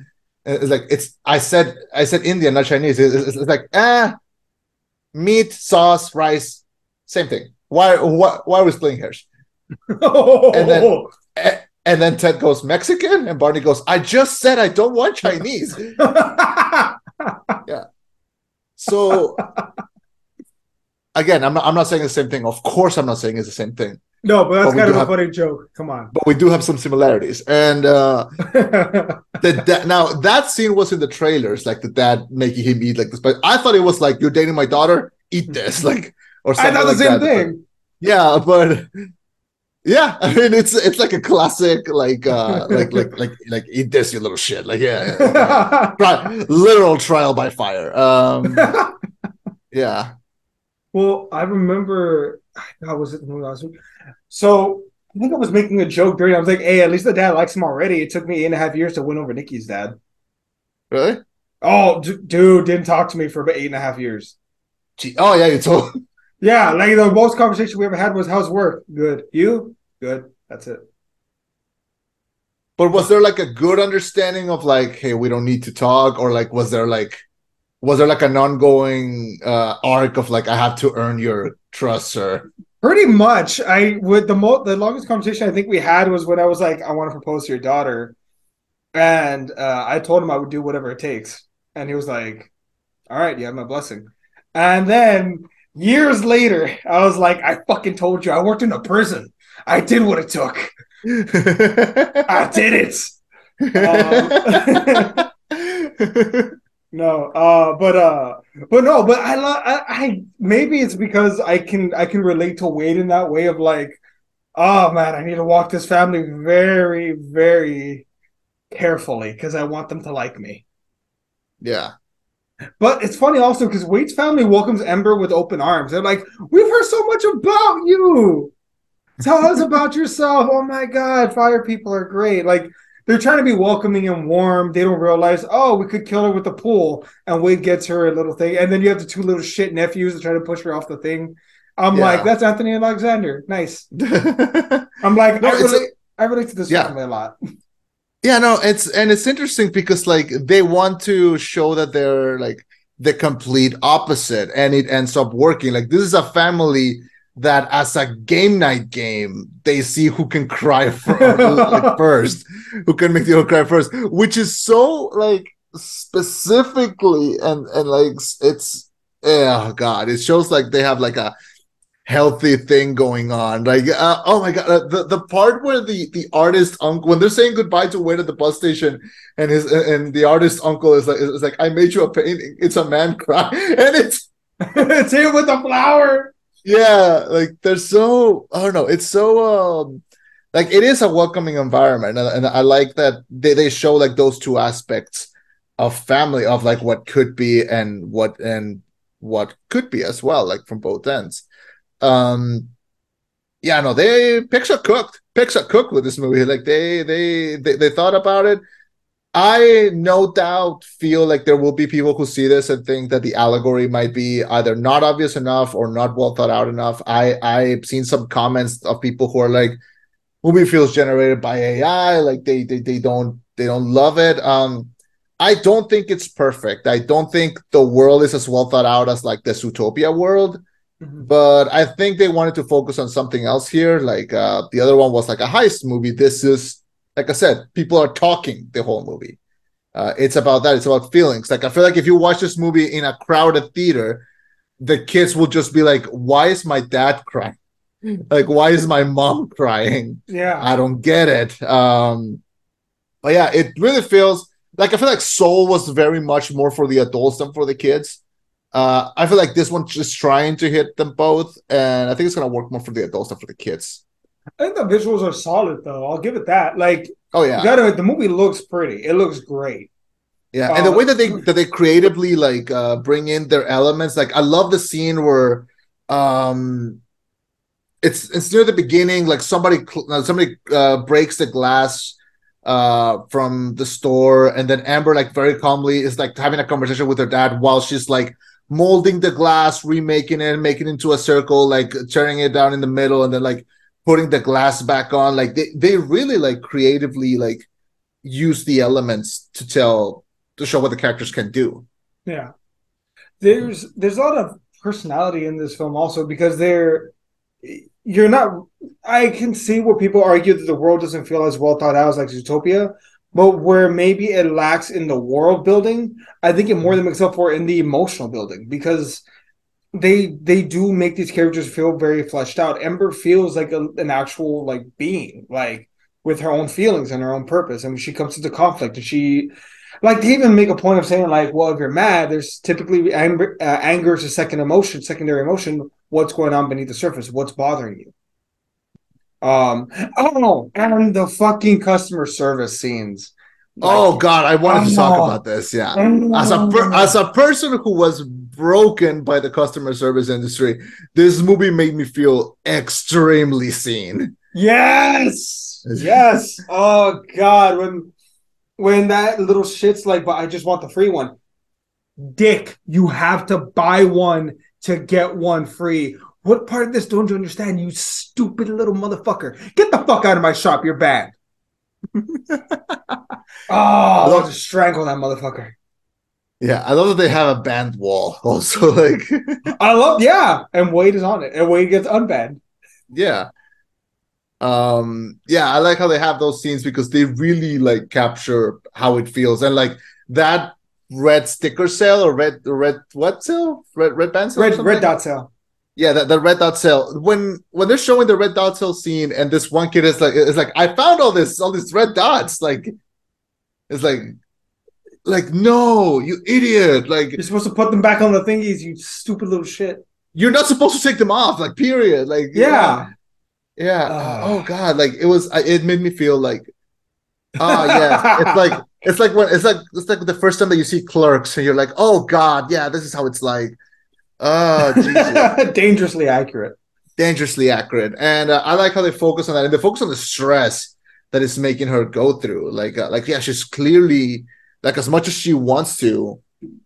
it's like it's. I said I said Indian, not Chinese. It's, it's, it's like ah, meat, sauce, rice, same thing. Why why why are we splitting hairs? and then- And then Ted goes Mexican, and Barney goes, "I just said I don't want Chinese." Yeah. So again, I'm not, I'm not saying the same thing. Of course, I'm not saying it's the same thing, no, but that's But kind of a funny joke. Come on. but we do have some similarities. And uh, the da- now that scene was in the trailers, like the dad making him eat like this. But I thought it was like you're dating my daughter, eat this, like or something. I thought the like same that. thing. Yeah, but yeah, I mean it's it's like a classic, like uh like like like like eat this, you little shit. Like yeah, yeah. Tri- literal trial by fire. Um yeah. Well, I remember. How was it? the movie last week? So I think I was making a joke during. I was like, "Hey, at least the dad likes him already." It took me eight and a half years to win over Nikki's dad. Really? Oh, d- dude, didn't talk to me for about eight and a half years. Gee, oh yeah, you told Yeah, like the most conversation we ever had was, "How's work? Good. You? Good. That's it." but was there like a good understanding of like, hey, we don't need to talk, or like was there like was there like an ongoing uh arc of like I have to earn your trust, sir? Pretty much. I would the mo the longest conversation I think we had was when I was like, I want to propose to your daughter. And uh, I told him I would do whatever it takes. And he was like, All right, you have my blessing. And then years later, I was like, I fucking told you, I worked in a prison. I did what it took. I did it. Um, no, uh, but uh, but no, but I, I, I maybe it's because I can I can relate to Wade in that way of like, oh man, I need to walk this family very very carefully because I want them to like me. Yeah. But it's funny also because Wade's family welcomes Ember with open arms. They're like, "We've heard so much about you. Tell us about yourself. Oh my god, fire people are great." Like they're trying to be welcoming and warm. They don't realize, oh, we could kill her with the pool, and Wade gets her a little thing, and then you have the two little shit nephews that try to push her off the thing. I'm yeah. like, that's Anthony and Alexander. Nice. I'm like, no, I relate. A, I relate to this yeah. family a lot. Yeah, no, it's and it's interesting because like they want to show that they're like the complete opposite, and it ends up working. Like this is a family that as a game night game, they see who can cry like, first, who can make the other cry first, which is so like specifically and and like it's oh god, it shows like they have like a healthy thing going on. Like, uh, oh my god, uh, the the part where the the artist uncle when they're saying goodbye to Wade at the bus station, and his and the artist uncle is like is like, I made you a painting. It's a man cry, and it's it's him with a flower yeah like they're so i don't know it's so um like it is a welcoming environment and, and i like that they, they show like those two aspects of family of like what could be and what and what could be as well like from both ends. Um yeah no they pixar cooked. Pixar cooked with this movie. Like they they they, they thought about it I no doubt feel like there will be people who see this and think that the allegory might be either not obvious enough or not well thought out enough. I I've seen some comments of people who are like, movie feels generated by AI, like they they they don't they don't love it. Um, I don't think it's perfect. I don't think the world is as well thought out as like the Zootopia world. Mm-hmm. But I think they wanted to focus on something else here. Like uh, the other one was like a heist movie. This is like I said, people are talking the whole movie. Uh, it's about that. It's about feelings. Like I feel like if you watch this movie in a crowded theater, the kids will just be like, "Why is my dad crying? Like, why is my mom crying? Yeah, I don't get it." Um, but yeah, it really feels like I feel like Soul was very much more for the adults than for the kids. Uh, I feel like this one's just trying to hit them both, and I think it's gonna work more for the adults than for the kids. I think the visuals are solid though. I'll give it that. Like, oh yeah, gotta, the movie looks pretty. It looks great. Yeah, and the uh, way that they that they creatively like uh bring in their elements, like I love the scene where um it's it's near the beginning, like somebody uh, somebody uh breaks the glass uh from the store, and then Ember like very calmly is like having a conversation with her dad while she's like molding the glass, remaking it, making it into a circle, like turning it down in the middle, and then like putting the glass back on like they, they really like creatively like use the elements to tell to show what the characters can do. Yeah. There's there's a lot of personality in this film also because they're you're not i can see where people argue that the world doesn't feel as well thought out as like zootopia but where maybe it lacks in the world building i think it more than makes up for in the emotional building because they they do make these characters feel very fleshed out. Ember feels like a, an actual like being, like with her own feelings and her own purpose. Mean, she comes into conflict, and she like they even make a point of saying like, well, if you're mad, there's typically anger. Uh, anger is a second emotion, secondary emotion. What's going on beneath the surface? What's bothering you? Um, oh, and the fucking customer service scenes. oh God, I wanted to talk about this. Yeah, as a per- as a person who was broken by the customer service industry. This movie made me feel extremely seen. Yes. Yes. oh God. When when that little shit's like, but I just want the free one. Dick, you have to buy one to get one free. What part of this don't you understand, you stupid little motherfucker? Get the fuck out of my shop. You're bad. oh, I'll just strangle that motherfucker. Yeah, I love that they have a banned wall. Also, like I love, yeah, and Wade is on it, and Wade gets unbanned. Yeah, um, yeah, I like how they have those scenes because they really like capture how it feels, and like that red sticker sale or red red what sale? Red red band sale? Red red dot sale. Yeah, the, the red dot sale. When when they're showing the red dot sale scene, and this one kid is like, is like, I found all this, all these red dots. Like, it's like, like no, you idiot! Like you're supposed to put them back on the thingies, you stupid little shit. You're not supposed to take them off. Like, period. Like, yeah, yeah. yeah. Uh, oh god, like it was. It made me feel like, oh yeah, it's like it's like when it's like it's like the first time that you see Clerks, and you're like, oh god, yeah, this is how it's like Oh, dangerously accurate. Dangerously accurate, and uh, I like how they focus on that, and they focus on the stress that is making her go through. Like, uh, like yeah, she's clearly like as much as she wants to,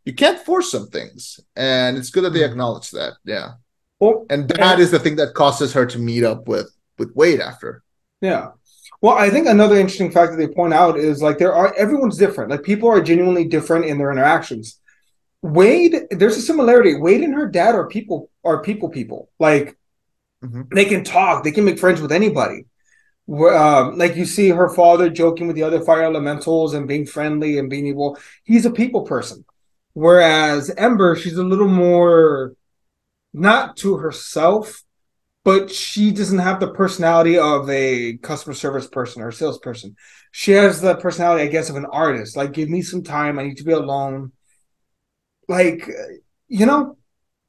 you can't force some things, and it's good that they mm-hmm. acknowledge that. Yeah, well, and that and, is the thing that causes her to meet up with with Wade after. Yeah. Well, I think another interesting fact that they point out is like there are everyone's different. Like people are genuinely different in their interactions. Wade, there's a similarity. Wade and her dad are people are people people. Like mm-hmm. they can talk, they can make friends with anybody. Um, like you see her father joking with the other fire elementals and being friendly and being evil. He's a people person. Whereas Ember, she's a little more not to herself, but she doesn't have the personality of a customer service person or salesperson. She has the personality, I guess, of an artist. Like, give me some time. I need to be alone like you know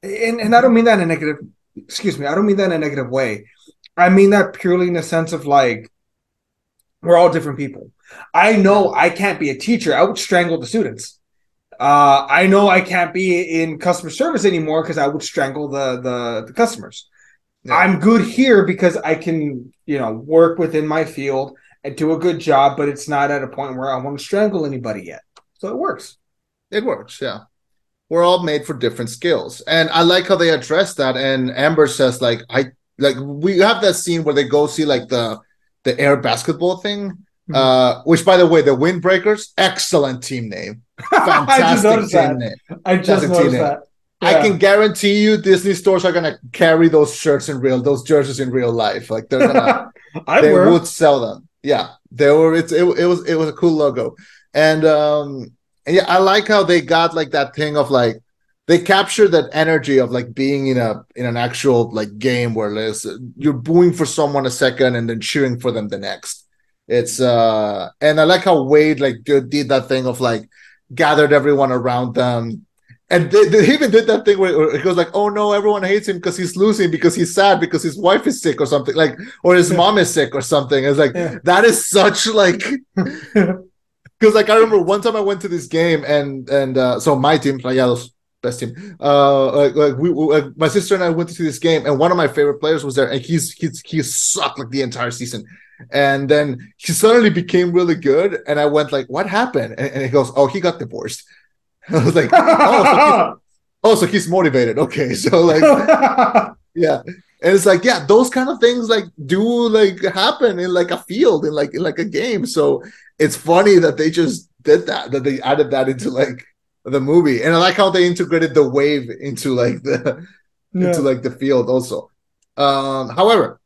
and, and i don't mean that in a negative excuse me i don't mean that in a negative way i mean that purely in the sense of like we're all different people i know i can't be a teacher i would strangle the students uh, I know I can't be in customer service anymore because I would strangle the the, the customers. Yeah. I'm good here because I can, you know, work within my field and do a good job, but it's not at a point where I want to strangle anybody yet. So it works. It works, yeah we're all made for different skills. And I like how they address that. And Ember says, like, I like we have that scene where they go see like the the air basketball thing. Mm-hmm. Uh, which by the way, the Windbreakers, excellent team name. Fantastic team that. name. I just noticed that. Yeah. I can guarantee you Disney stores are gonna carry those shirts in real, those jerseys in real life. Like they're gonna, they would sell them. Yeah, they were. It's it, it was it was a cool logo, and um, and yeah, I like how they got like that thing of like they capture that energy of like being in a in an actual like game where there's you're booing for someone a second and then cheering for them the next. It's uh and I like how Wade like did that thing of like gathered everyone around them. And they, they even did that thing where it goes like, "Oh no, everyone hates him because he's losing because he's sad because his wife is sick or something like, or his mom is sick or something." It's like yeah. that is such like because like I remember one time I went to this game and and uh, so my team, Rayados, best team. Uh, like, like we, like my sister and I went to see this game, and one of my favorite players was there, and he's he's he sucked like the entire season, and then he suddenly became really good, and I went like, what happened? And, and he goes, oh, he got divorced. I was like, oh, so oh, so he's motivated. Okay, so like, yeah. And it's like, yeah, those kind of things like do like happen in like a field in like in like a game. So it's funny that they just did that, that they added that into like the movie. And I like how they integrated the wave into like the yeah. into like the field also. Um, however,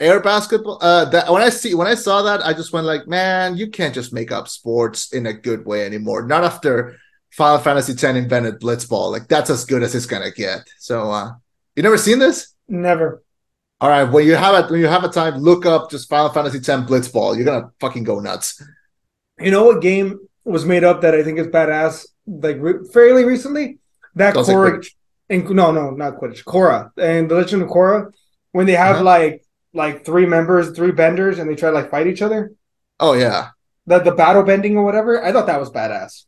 air basketball uh that when i see when i saw that i just went like man you can't just make up sports in a good way anymore not after final fantasy 10 invented blitzball like that's as good as it's gonna get so uh you never seen this never all right, when you have it, when you have a time, look up just Final Fantasy X Blitzball. You're gonna fucking go nuts. You know what game was made up that I think is badass? Like re- fairly recently, that Korra. And, no, no, not Quidditch. Korra and the Legend of Korra, when they have uh-huh. like like three members, three benders, and they try to like fight each other. Oh yeah, the the battle bending or whatever. I thought that was badass.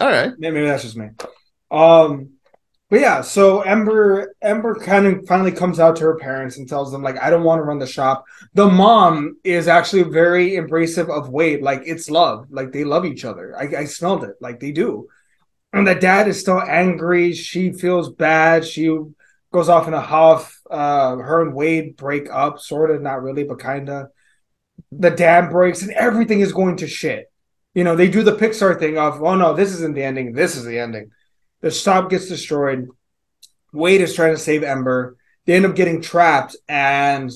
All right, maybe that's just me. Um, but yeah, so Ember Ember kind of finally comes out to her parents and tells them like I don't want to run the shop. The mom is actually very embracive of Wade, like it's love, like they love each other. I, I smelled it, like they do. And the dad is still angry. She feels bad. She goes off in a huff. Uh, her and Wade break up, sort of, not really, but kind of. The dam breaks, and everything is going to shit. You know, they do the Pixar thing of, oh no, this isn't the ending. This is the ending the stop gets destroyed. Wade is trying to save Ember. They end up getting trapped, and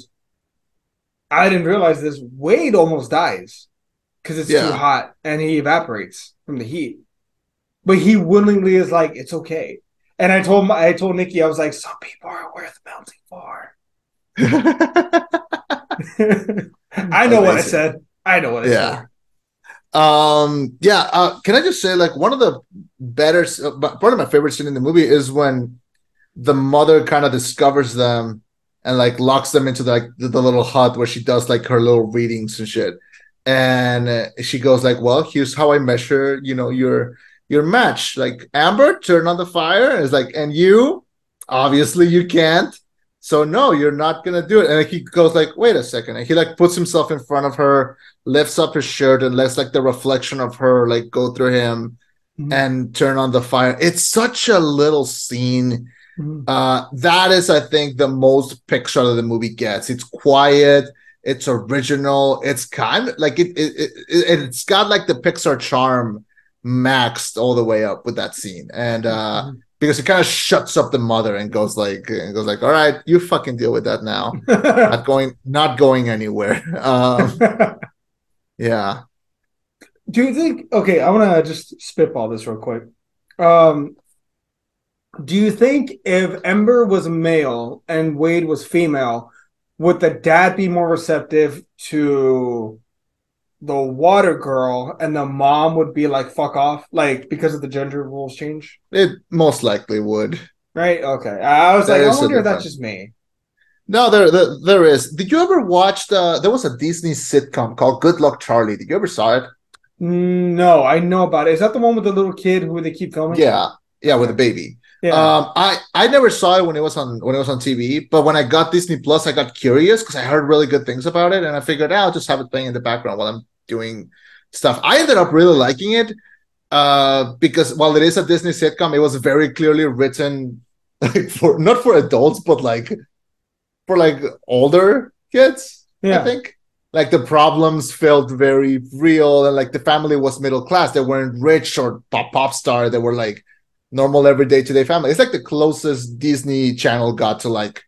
I didn't realize this. Wade almost dies because it's yeah. too hot, and he evaporates. from the heat. But he willingly is like, it's okay. And I told my, I told Nikki, I was like, some people are worth melting for. I know what I said. I know what I Yeah. said. Um, yeah. Uh, can I just say, like, one of the better, uh, part of my favorite scene in the movie is when the mother kind of discovers them and like locks them into like the, the little hut where she does like her little readings and shit. And uh, she goes like, "Well, here's how I measure, you know, your your match. Like, Ember, turn on the fire." And it's like, "And you, obviously, you can't." So no, you're not gonna do it. And he goes like, "Wait a second. And he like puts himself in front of her, lifts up his shirt, and lets like the reflection of her like go through him Mhm. and turn on the fire. It's such a little scene. Mhm. Uh, that is, I think, the most Pixar that the movie gets. It's quiet. It's original. It's kind of like it, it, it, it. It's got like the Pixar charm maxed all the way up with that scene, and uh, because it kind of shuts up the mother and goes like, and goes like, "All right, you fucking deal with that now. not going, not going anywhere." Um, yeah. Do you think? Okay, I want to just spitball this real quick. Um, do you think if Ember was male and Wade was female, would the dad be more receptive to the water girl, and the mom would be like "fuck off," like because of the gender rules change? It most likely would. Right? Okay. I was like, I wonder if that's just me. No, there, there, there is. Did you ever watch the? There was a Disney sitcom called Good Luck Charlie. Did you ever saw it? No, I know about it. Is that the one with the little kid who they keep filming? Yeah, yeah, with a baby. Yeah. Um, I I never saw it when it was on when it was on TV, but when I got Disney Plus, I got curious because I heard really good things about it, and I figured "Ah, I'll just have it playing in the background while I'm doing stuff. I ended up really liking it uh, because while it is a Disney sitcom, it was very clearly written like for not for adults, but like for like older kids. I think. Like the problems felt very real, and like the family was middle class. They weren't rich or pop pop star. They were like normal everyday today family. It's like the closest Disney Channel got to like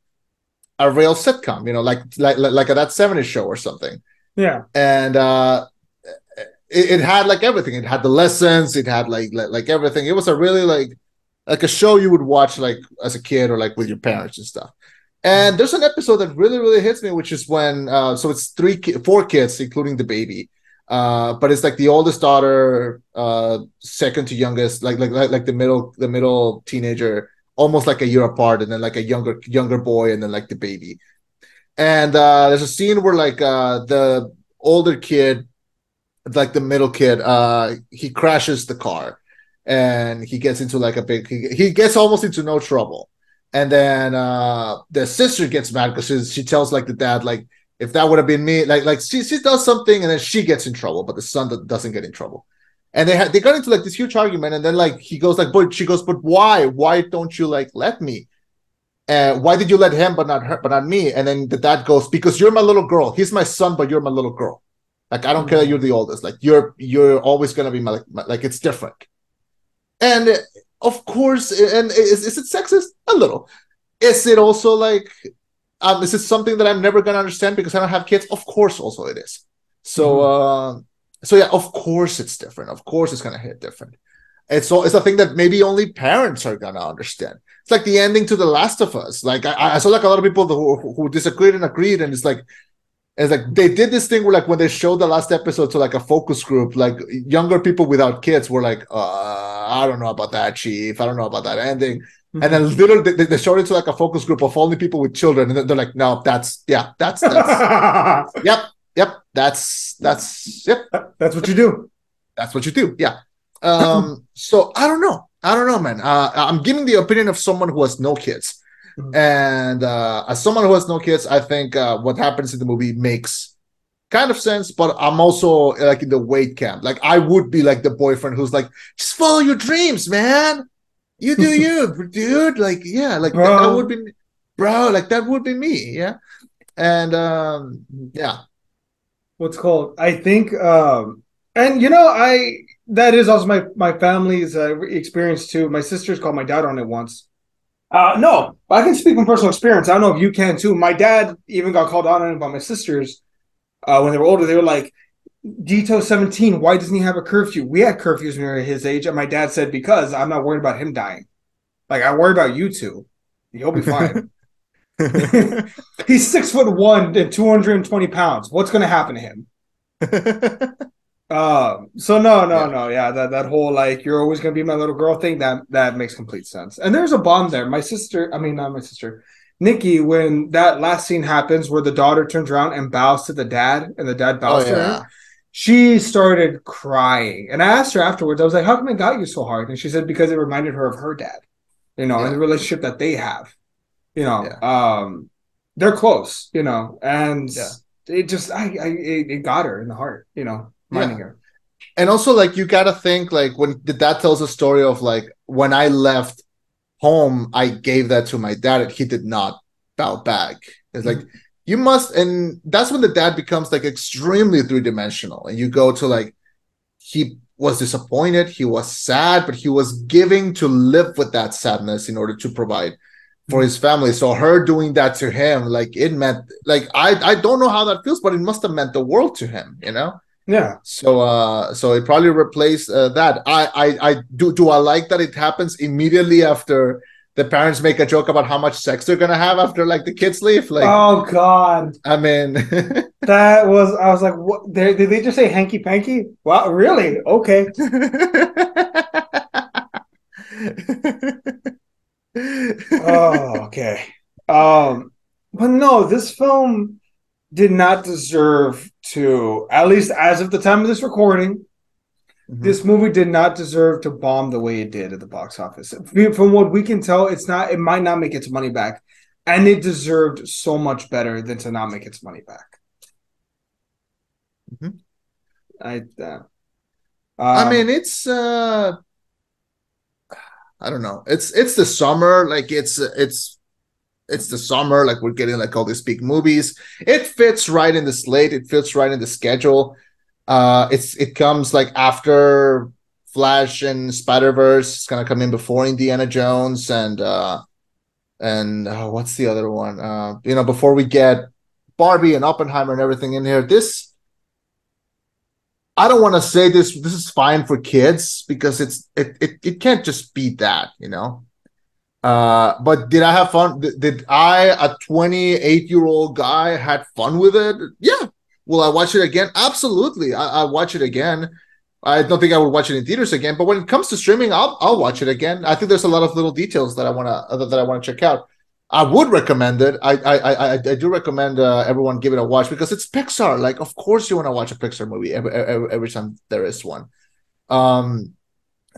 a real sitcom, you know, like like like, like a that 70s show or something. Yeah. And uh it, it had like everything. It had the lessons, it had like, like like everything. It was a really like like a show you would watch like as a kid or like with your parents and stuff. And there's an episode that really, really hits me, which is when uh, so it's three, ki- four kids, including the baby. Uh, but it's like the oldest daughter, uh, second to youngest, like like like like the middle, the middle teenager, almost like a year apart, and then like a younger younger boy, and then like the baby. And uh, there's a scene where like uh, the older kid, like the middle kid, uh, he crashes the car, and he gets into like a big. He, he gets almost into no trouble. And then uh the sister gets mad because she, she tells like the dad like if that would have been me like like she, she does something and then she gets in trouble but the son doesn't get in trouble. And they had they got into like this huge argument and then like he goes like but she goes but why? Why don't you like let me uh why did you let him but not her but not me? And then the dad goes because you're my little girl. He's my son but you're my little girl. Like i don't care that you're the oldest. Like you're you're always gonna be my like, my, like it's different. And of course and is, is it sexist? A little. Is it also like um is it something that i'm never gonna understand because i don't have kids? Of course also it is. So uh so yeah of course it's different. Of course it's gonna hit different. It's all it's a thing that maybe only parents are gonna understand it's like the ending to the last of us like i, I saw like a lot of people who, who disagreed and agreed and it's like it's like they did this thing where like when they showed the last episode to like a focus group, like younger people without kids were like, uh, I don't know about that, chief. I don't know about that ending. And then literally they, they showed it to like a focus group of only people with children, and they're like, no, that's yeah, that's that's yep, yep, that's that's yep, That's what you do. that's what you do. Yeah. Um, so I don't know. I don't know, man. Uh, I'm giving the opinion of someone who has no kids. Mhm. And uh, as someone who has no kids, I think uh, what happens in the movie makes kind of sense. But I'm also like in the Wade camp. Like I would be like the boyfriend who's like, just follow your dreams, man. You do you, dude. Like yeah, like that, that would be, bro. Like that would be me. Yeah. And um, yeah, What's called? I think, um, and you know, I that is also my my family's uh, experience too. My sisters called my dad on it once. Uh, no, I can speak from personal experience. I don't know if you can too. My dad even got called on it by my sisters uh, when they were older. They were like, Dito 17, why doesn't he have a curfew? We had curfews when we were his age, and my dad said, because I'm not worried about him dying. Like, I worry about you two. He'll be fine. He's six foot one and 220 pounds. What's going to happen to him? Um, so no, no, Yeah. no, yeah, that that whole like you're always gonna be my little girl thing that that makes complete sense. And there's a bond there. My sister, I mean, not my sister, Nikki, when that last scene happens where the daughter turns around and bows to the dad, and the dad oh bows to her, she started crying. And I asked her afterwards, I was like, "How come it got you so hard?" And she said, "Because it reminded her of her dad, you know, Yeah. and the relationship that they have, you know, Yeah. um, they're close, you know, and Yeah. it just, I, I, it, it got her in the heart, you know, reminding her." and also like you gotta think like when the dad tells a story of like when I left home, I gave that to my dad and he did not bow back. It's like mm-hmm. you must, and that's when the dad becomes like extremely three dimensional, and you go to like he was disappointed, he was sad, but he was giving to live with that sadness in order to provide for mm-hmm. his family. So her doing that to him, like it meant like I I don't know how that feels, but it must have meant the world to him, you know. Yeah. So uh so it probably replaced uh, that. I, I I do do I like that it happens immediately after the parents make a joke about how much sex they're gonna have after like the kids leave. Like oh God, I mean that was I was like, what? They, did they just say hanky panky? Wow, really? Okay. Oh, okay. Um, but no, this film did not deserve to, at least as of the time of this recording, Mhm. this movie did not deserve to bomb the way it did at the box office. From what we can tell, it's not. It might not make its money back, and it deserved so much better than to not make its money back. Mhm. I. Uh, I um, mean it's uh I don't know. It's it's the summer, like it's it's it's the summer, like we're getting like all these big movies. It fits right in the slate, it fits right in the schedule. Uh it's it comes like after Flash and Spider-Verse. It's gonna come in before Indiana Jones and uh and uh, what's the other one? Uh you know, before we get Barbie and Oppenheimer and everything in here. This I don't want to say this. This is fine for kids because it's it it, it can't just be that, you know. Uh, but did I have fun? Did, I, a 28 year old guy, had fun with it? Yeah. Will I watch it again? Absolutely. I, I watch it again. I don't think I would watch it in theaters again. But when it comes to streaming, I'll I'll watch it again. I think there's a lot of little details that I want to that I want to check out. I would recommend it. I I I, I do recommend uh, everyone give it a watch because it's Pixar. Like, of course you want to watch a Pixar movie every, every every time there is one. Um,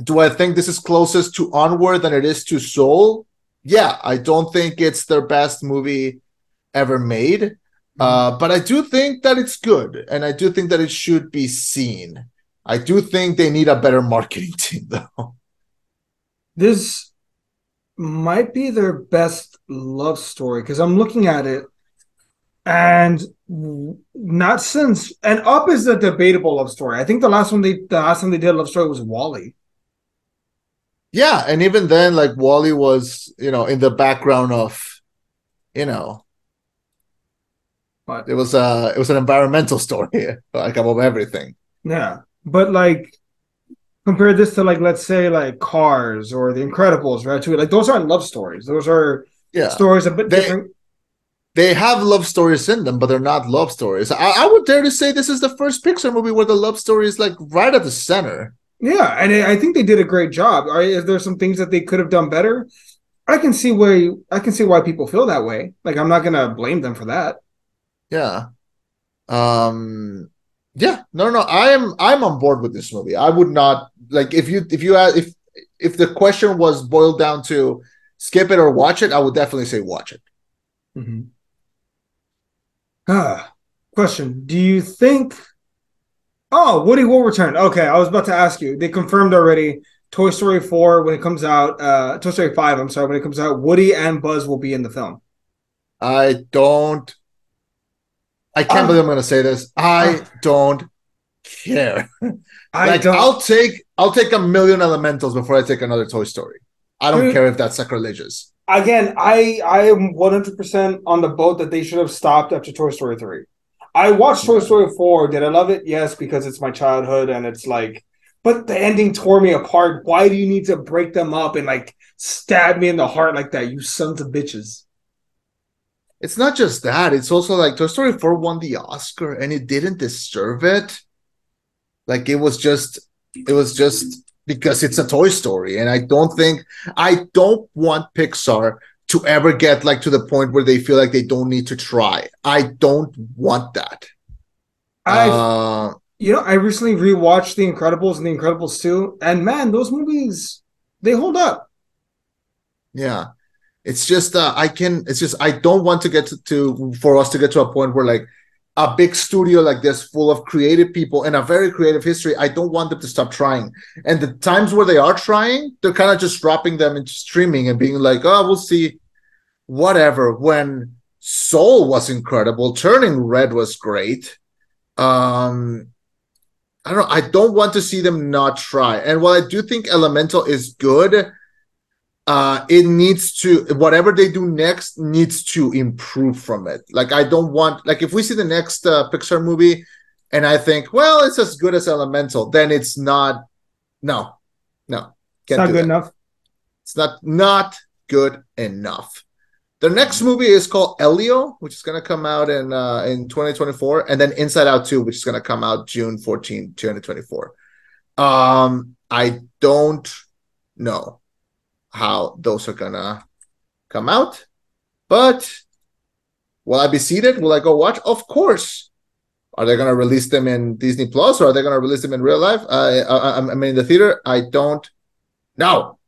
do I think this is closest to Onward than it is to Soul? Yeah, I don't think it's their best movie ever made, uh, but I do think that it's good, and I do think that it should be seen. I do think they need a better marketing team, though. this might be their best love story because I'm looking at it and not since and up is a debatable love story. I think the last one they the last time they did a love story was WALL-E. Yeah, and even then, like WALL-E was, you know, in the background of, you know, But it was uh it was an environmental story, like above everything. yeah, but like compare this to like let's say like Cars or The Incredibles, right? Too like those aren't love stories. Those are Yeah, stories a bit They- different. they have love stories in them, but they're not love stories. I, I would dare to say this is the first Pixar movie where the love story is like right at the center. Yeah, and I think they did a great job. Are is there some things that they could have done better? I can see where you, I can see why people feel that way. Like I'm not gonna blame them for that. Yeah. Um. Yeah. No. No. I am. I'm on board with this movie. I would not like if you if you if if the question was boiled down to skip it or watch it. I would definitely say watch it. Hmm. Ah, question: Do you think? Oh, Woody will return. Okay, I was about to ask you. They confirmed already. Toy Story four when it comes out. Uh, Toy Story five. I'm sorry when it comes out. Woody and Buzz will be in the film. I don't. I can't Ah. believe I'm going to say this. I don't care. I like don't. I'll take I'll take a million elementals before I take another Toy Story. I don't Dude. care if that's sacrilegious. again, I I am 100 percent on the boat that they should have stopped after Toy Story three. I watched Toy Story 4. Did I love it? Yes, because it's my childhood and it's like, but the ending tore me apart. Why do you need to break them up and like stab me in the heart like that, you sons of bitches? It's not just that, it's also like Toy Story 4 won the Oscar and it didn't deserve it. Like it was just, it was just because it's a Toy Story. And I don't think, I don't want Pixar to ever get like to the point where they feel like they don't need to try. I don't want that. I, Uh, you know, I recently rewatched The Incredibles and The Incredibles 2, and man, those movies they hold up. yeah. It's just uh, I can it's just I don't want to get to, to for us to get to a point where like a big studio like this full of creative people and a very creative history, I don't want them to stop trying. And the times where they are trying, they're kind of just dropping them into streaming and being like, oh, we'll see, whatever. When Soul was incredible, Turning Red was great. Um, I don't know. I don't want to see them not try. And while I do think Elemental is good, uh, it needs to whatever they do next needs to improve from it. Like I don't want like if we see the next uh, Pixar movie and I think, well, it's as good as Elemental, then it's not. No, no, It's not good enough. It's not not good enough. The next movie is called Elio, which is going to come out in uh, in 2024, and then Inside Out 2, which is going to come out June 14, 2024. Um, I don't know how those are gonna come out, but will I be seated? Will I go watch? Of course. Are they gonna release them in Disney Plus or are they gonna release them in real life? I, I, I mean, in the theater, I don't know.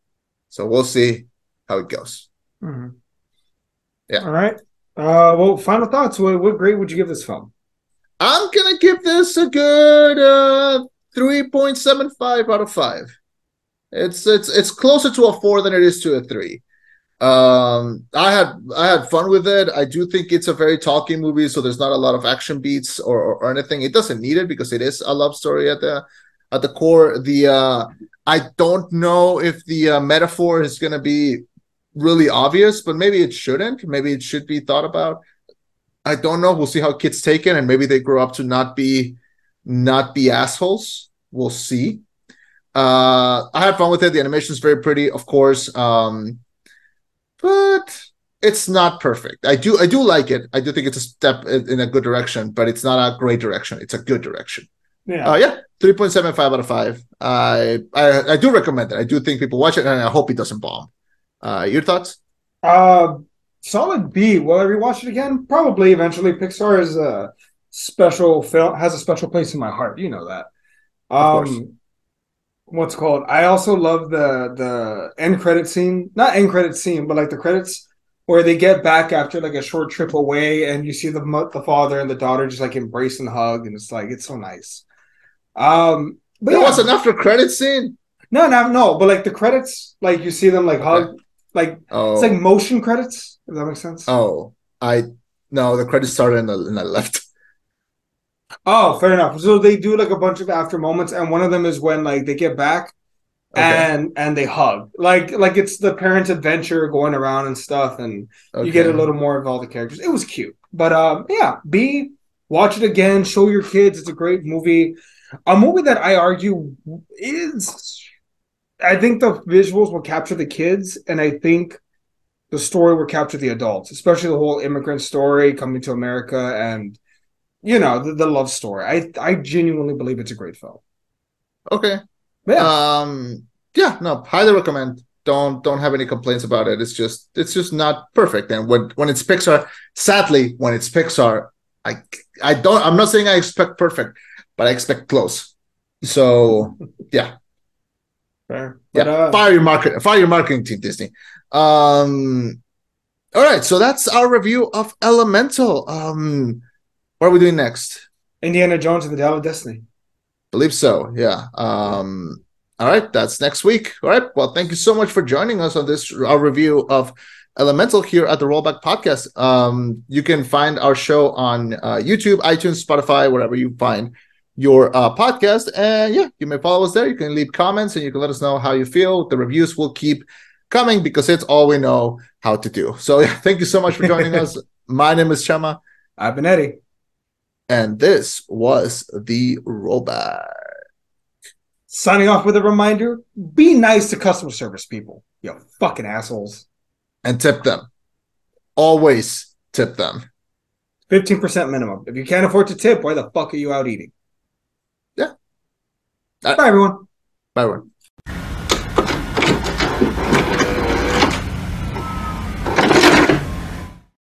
So we'll see how it goes. Mm-hmm. Yeah. All right. Uh, well, final thoughts. What, what grade would you give this film? I'm gonna give this a good uh 3.75 out of 5. It's it's it's closer to a 4 than it is to a 3. Um I had I had fun with it. I do think it's a very talking movie so there's not a lot of action beats or, or, or anything. It doesn't need it because it is a love story at the at the core. The uh I don't know if the uh, metaphor is going to be really obvious, but maybe it shouldn't. Maybe it should be thought about. I don't know. We'll see how kids take it, and maybe they grow up to not be not be assholes. We'll see. Uh, I had fun with it. The animation is very pretty, of course, um, but it's not perfect. I do I do like it. I do think it's a step in a good direction, but it's not a great direction. It's a good direction. Yeah. Uh, yeah, three point seven five out of five. I, I I do recommend it. I do think people watch it, and I hope it doesn't bomb. Uh, your thoughts? Uh, solid B. Will I rewatch it again? Probably eventually. Pixar is a special film, has a special place in my heart. You know that. course. Um, what's called? I also love the the end credit scene, not end credit scene, but like the credits where they get back after like a short trip away, and you see the the father and the daughter just like embrace and hug, and it's like it's so nice. Um, but There yeah, was an after credit scene. no, no, no, but like the credits, like you see them like hug, like Oh, it's like motion credits. If that makes sense. oh, I no. The credits started and I, and I left. Oh, fair enough. So they do like a bunch of after moments, and one of them is when like they get back Okay. and and they hug, like like it's the parents' adventure going around and stuff, and you get a little more of all the characters. It was cute, but um, yeah. B, watch it again. Show your kids. It's a great movie. A movie that I argue is, I think the visuals will capture the kids, and I think the story will capture the adults, especially the whole immigrant story coming to America and you know the, the love story. I I genuinely believe it's a great film. Okay. Yeah, Um. Yeah. No. Highly recommend. Don't don't have any complaints about it. It's just it's just not perfect. And when when it's Pixar, sadly, when it's Pixar, I I don't. I'm not saying I expect perfect, but I expect close. So yeah. fair. Yeah, But, uh, fire your market, fire your marketing team, Disney. Um, all right, so that's our review of Elemental. Um, what are we doing next? Indiana Jones and the Dial of Destiny. Believe so. Yeah. Um, all right, that's next week. All right. Well, thank you so much for joining us on this our review of Elemental here at the Rollback Podcast. Um, you can find our show on uh, YouTube, iTunes, Spotify, wherever you find your uh, podcast. And yeah, you may follow us there. You can leave comments and you can let us know how you feel. The reviews will keep coming because it's all we know how to do. So yeah, thank you so much for joining us. My name is Chema. I've been Eddie. And this was the rollback. Signing off with a reminder be nice to customer service people, you fucking assholes. And tip them. Always tip them. 15% minimum. If you can't afford to tip, why the fuck are you out eating? Yeah. Bye, everyone. Bye, everyone.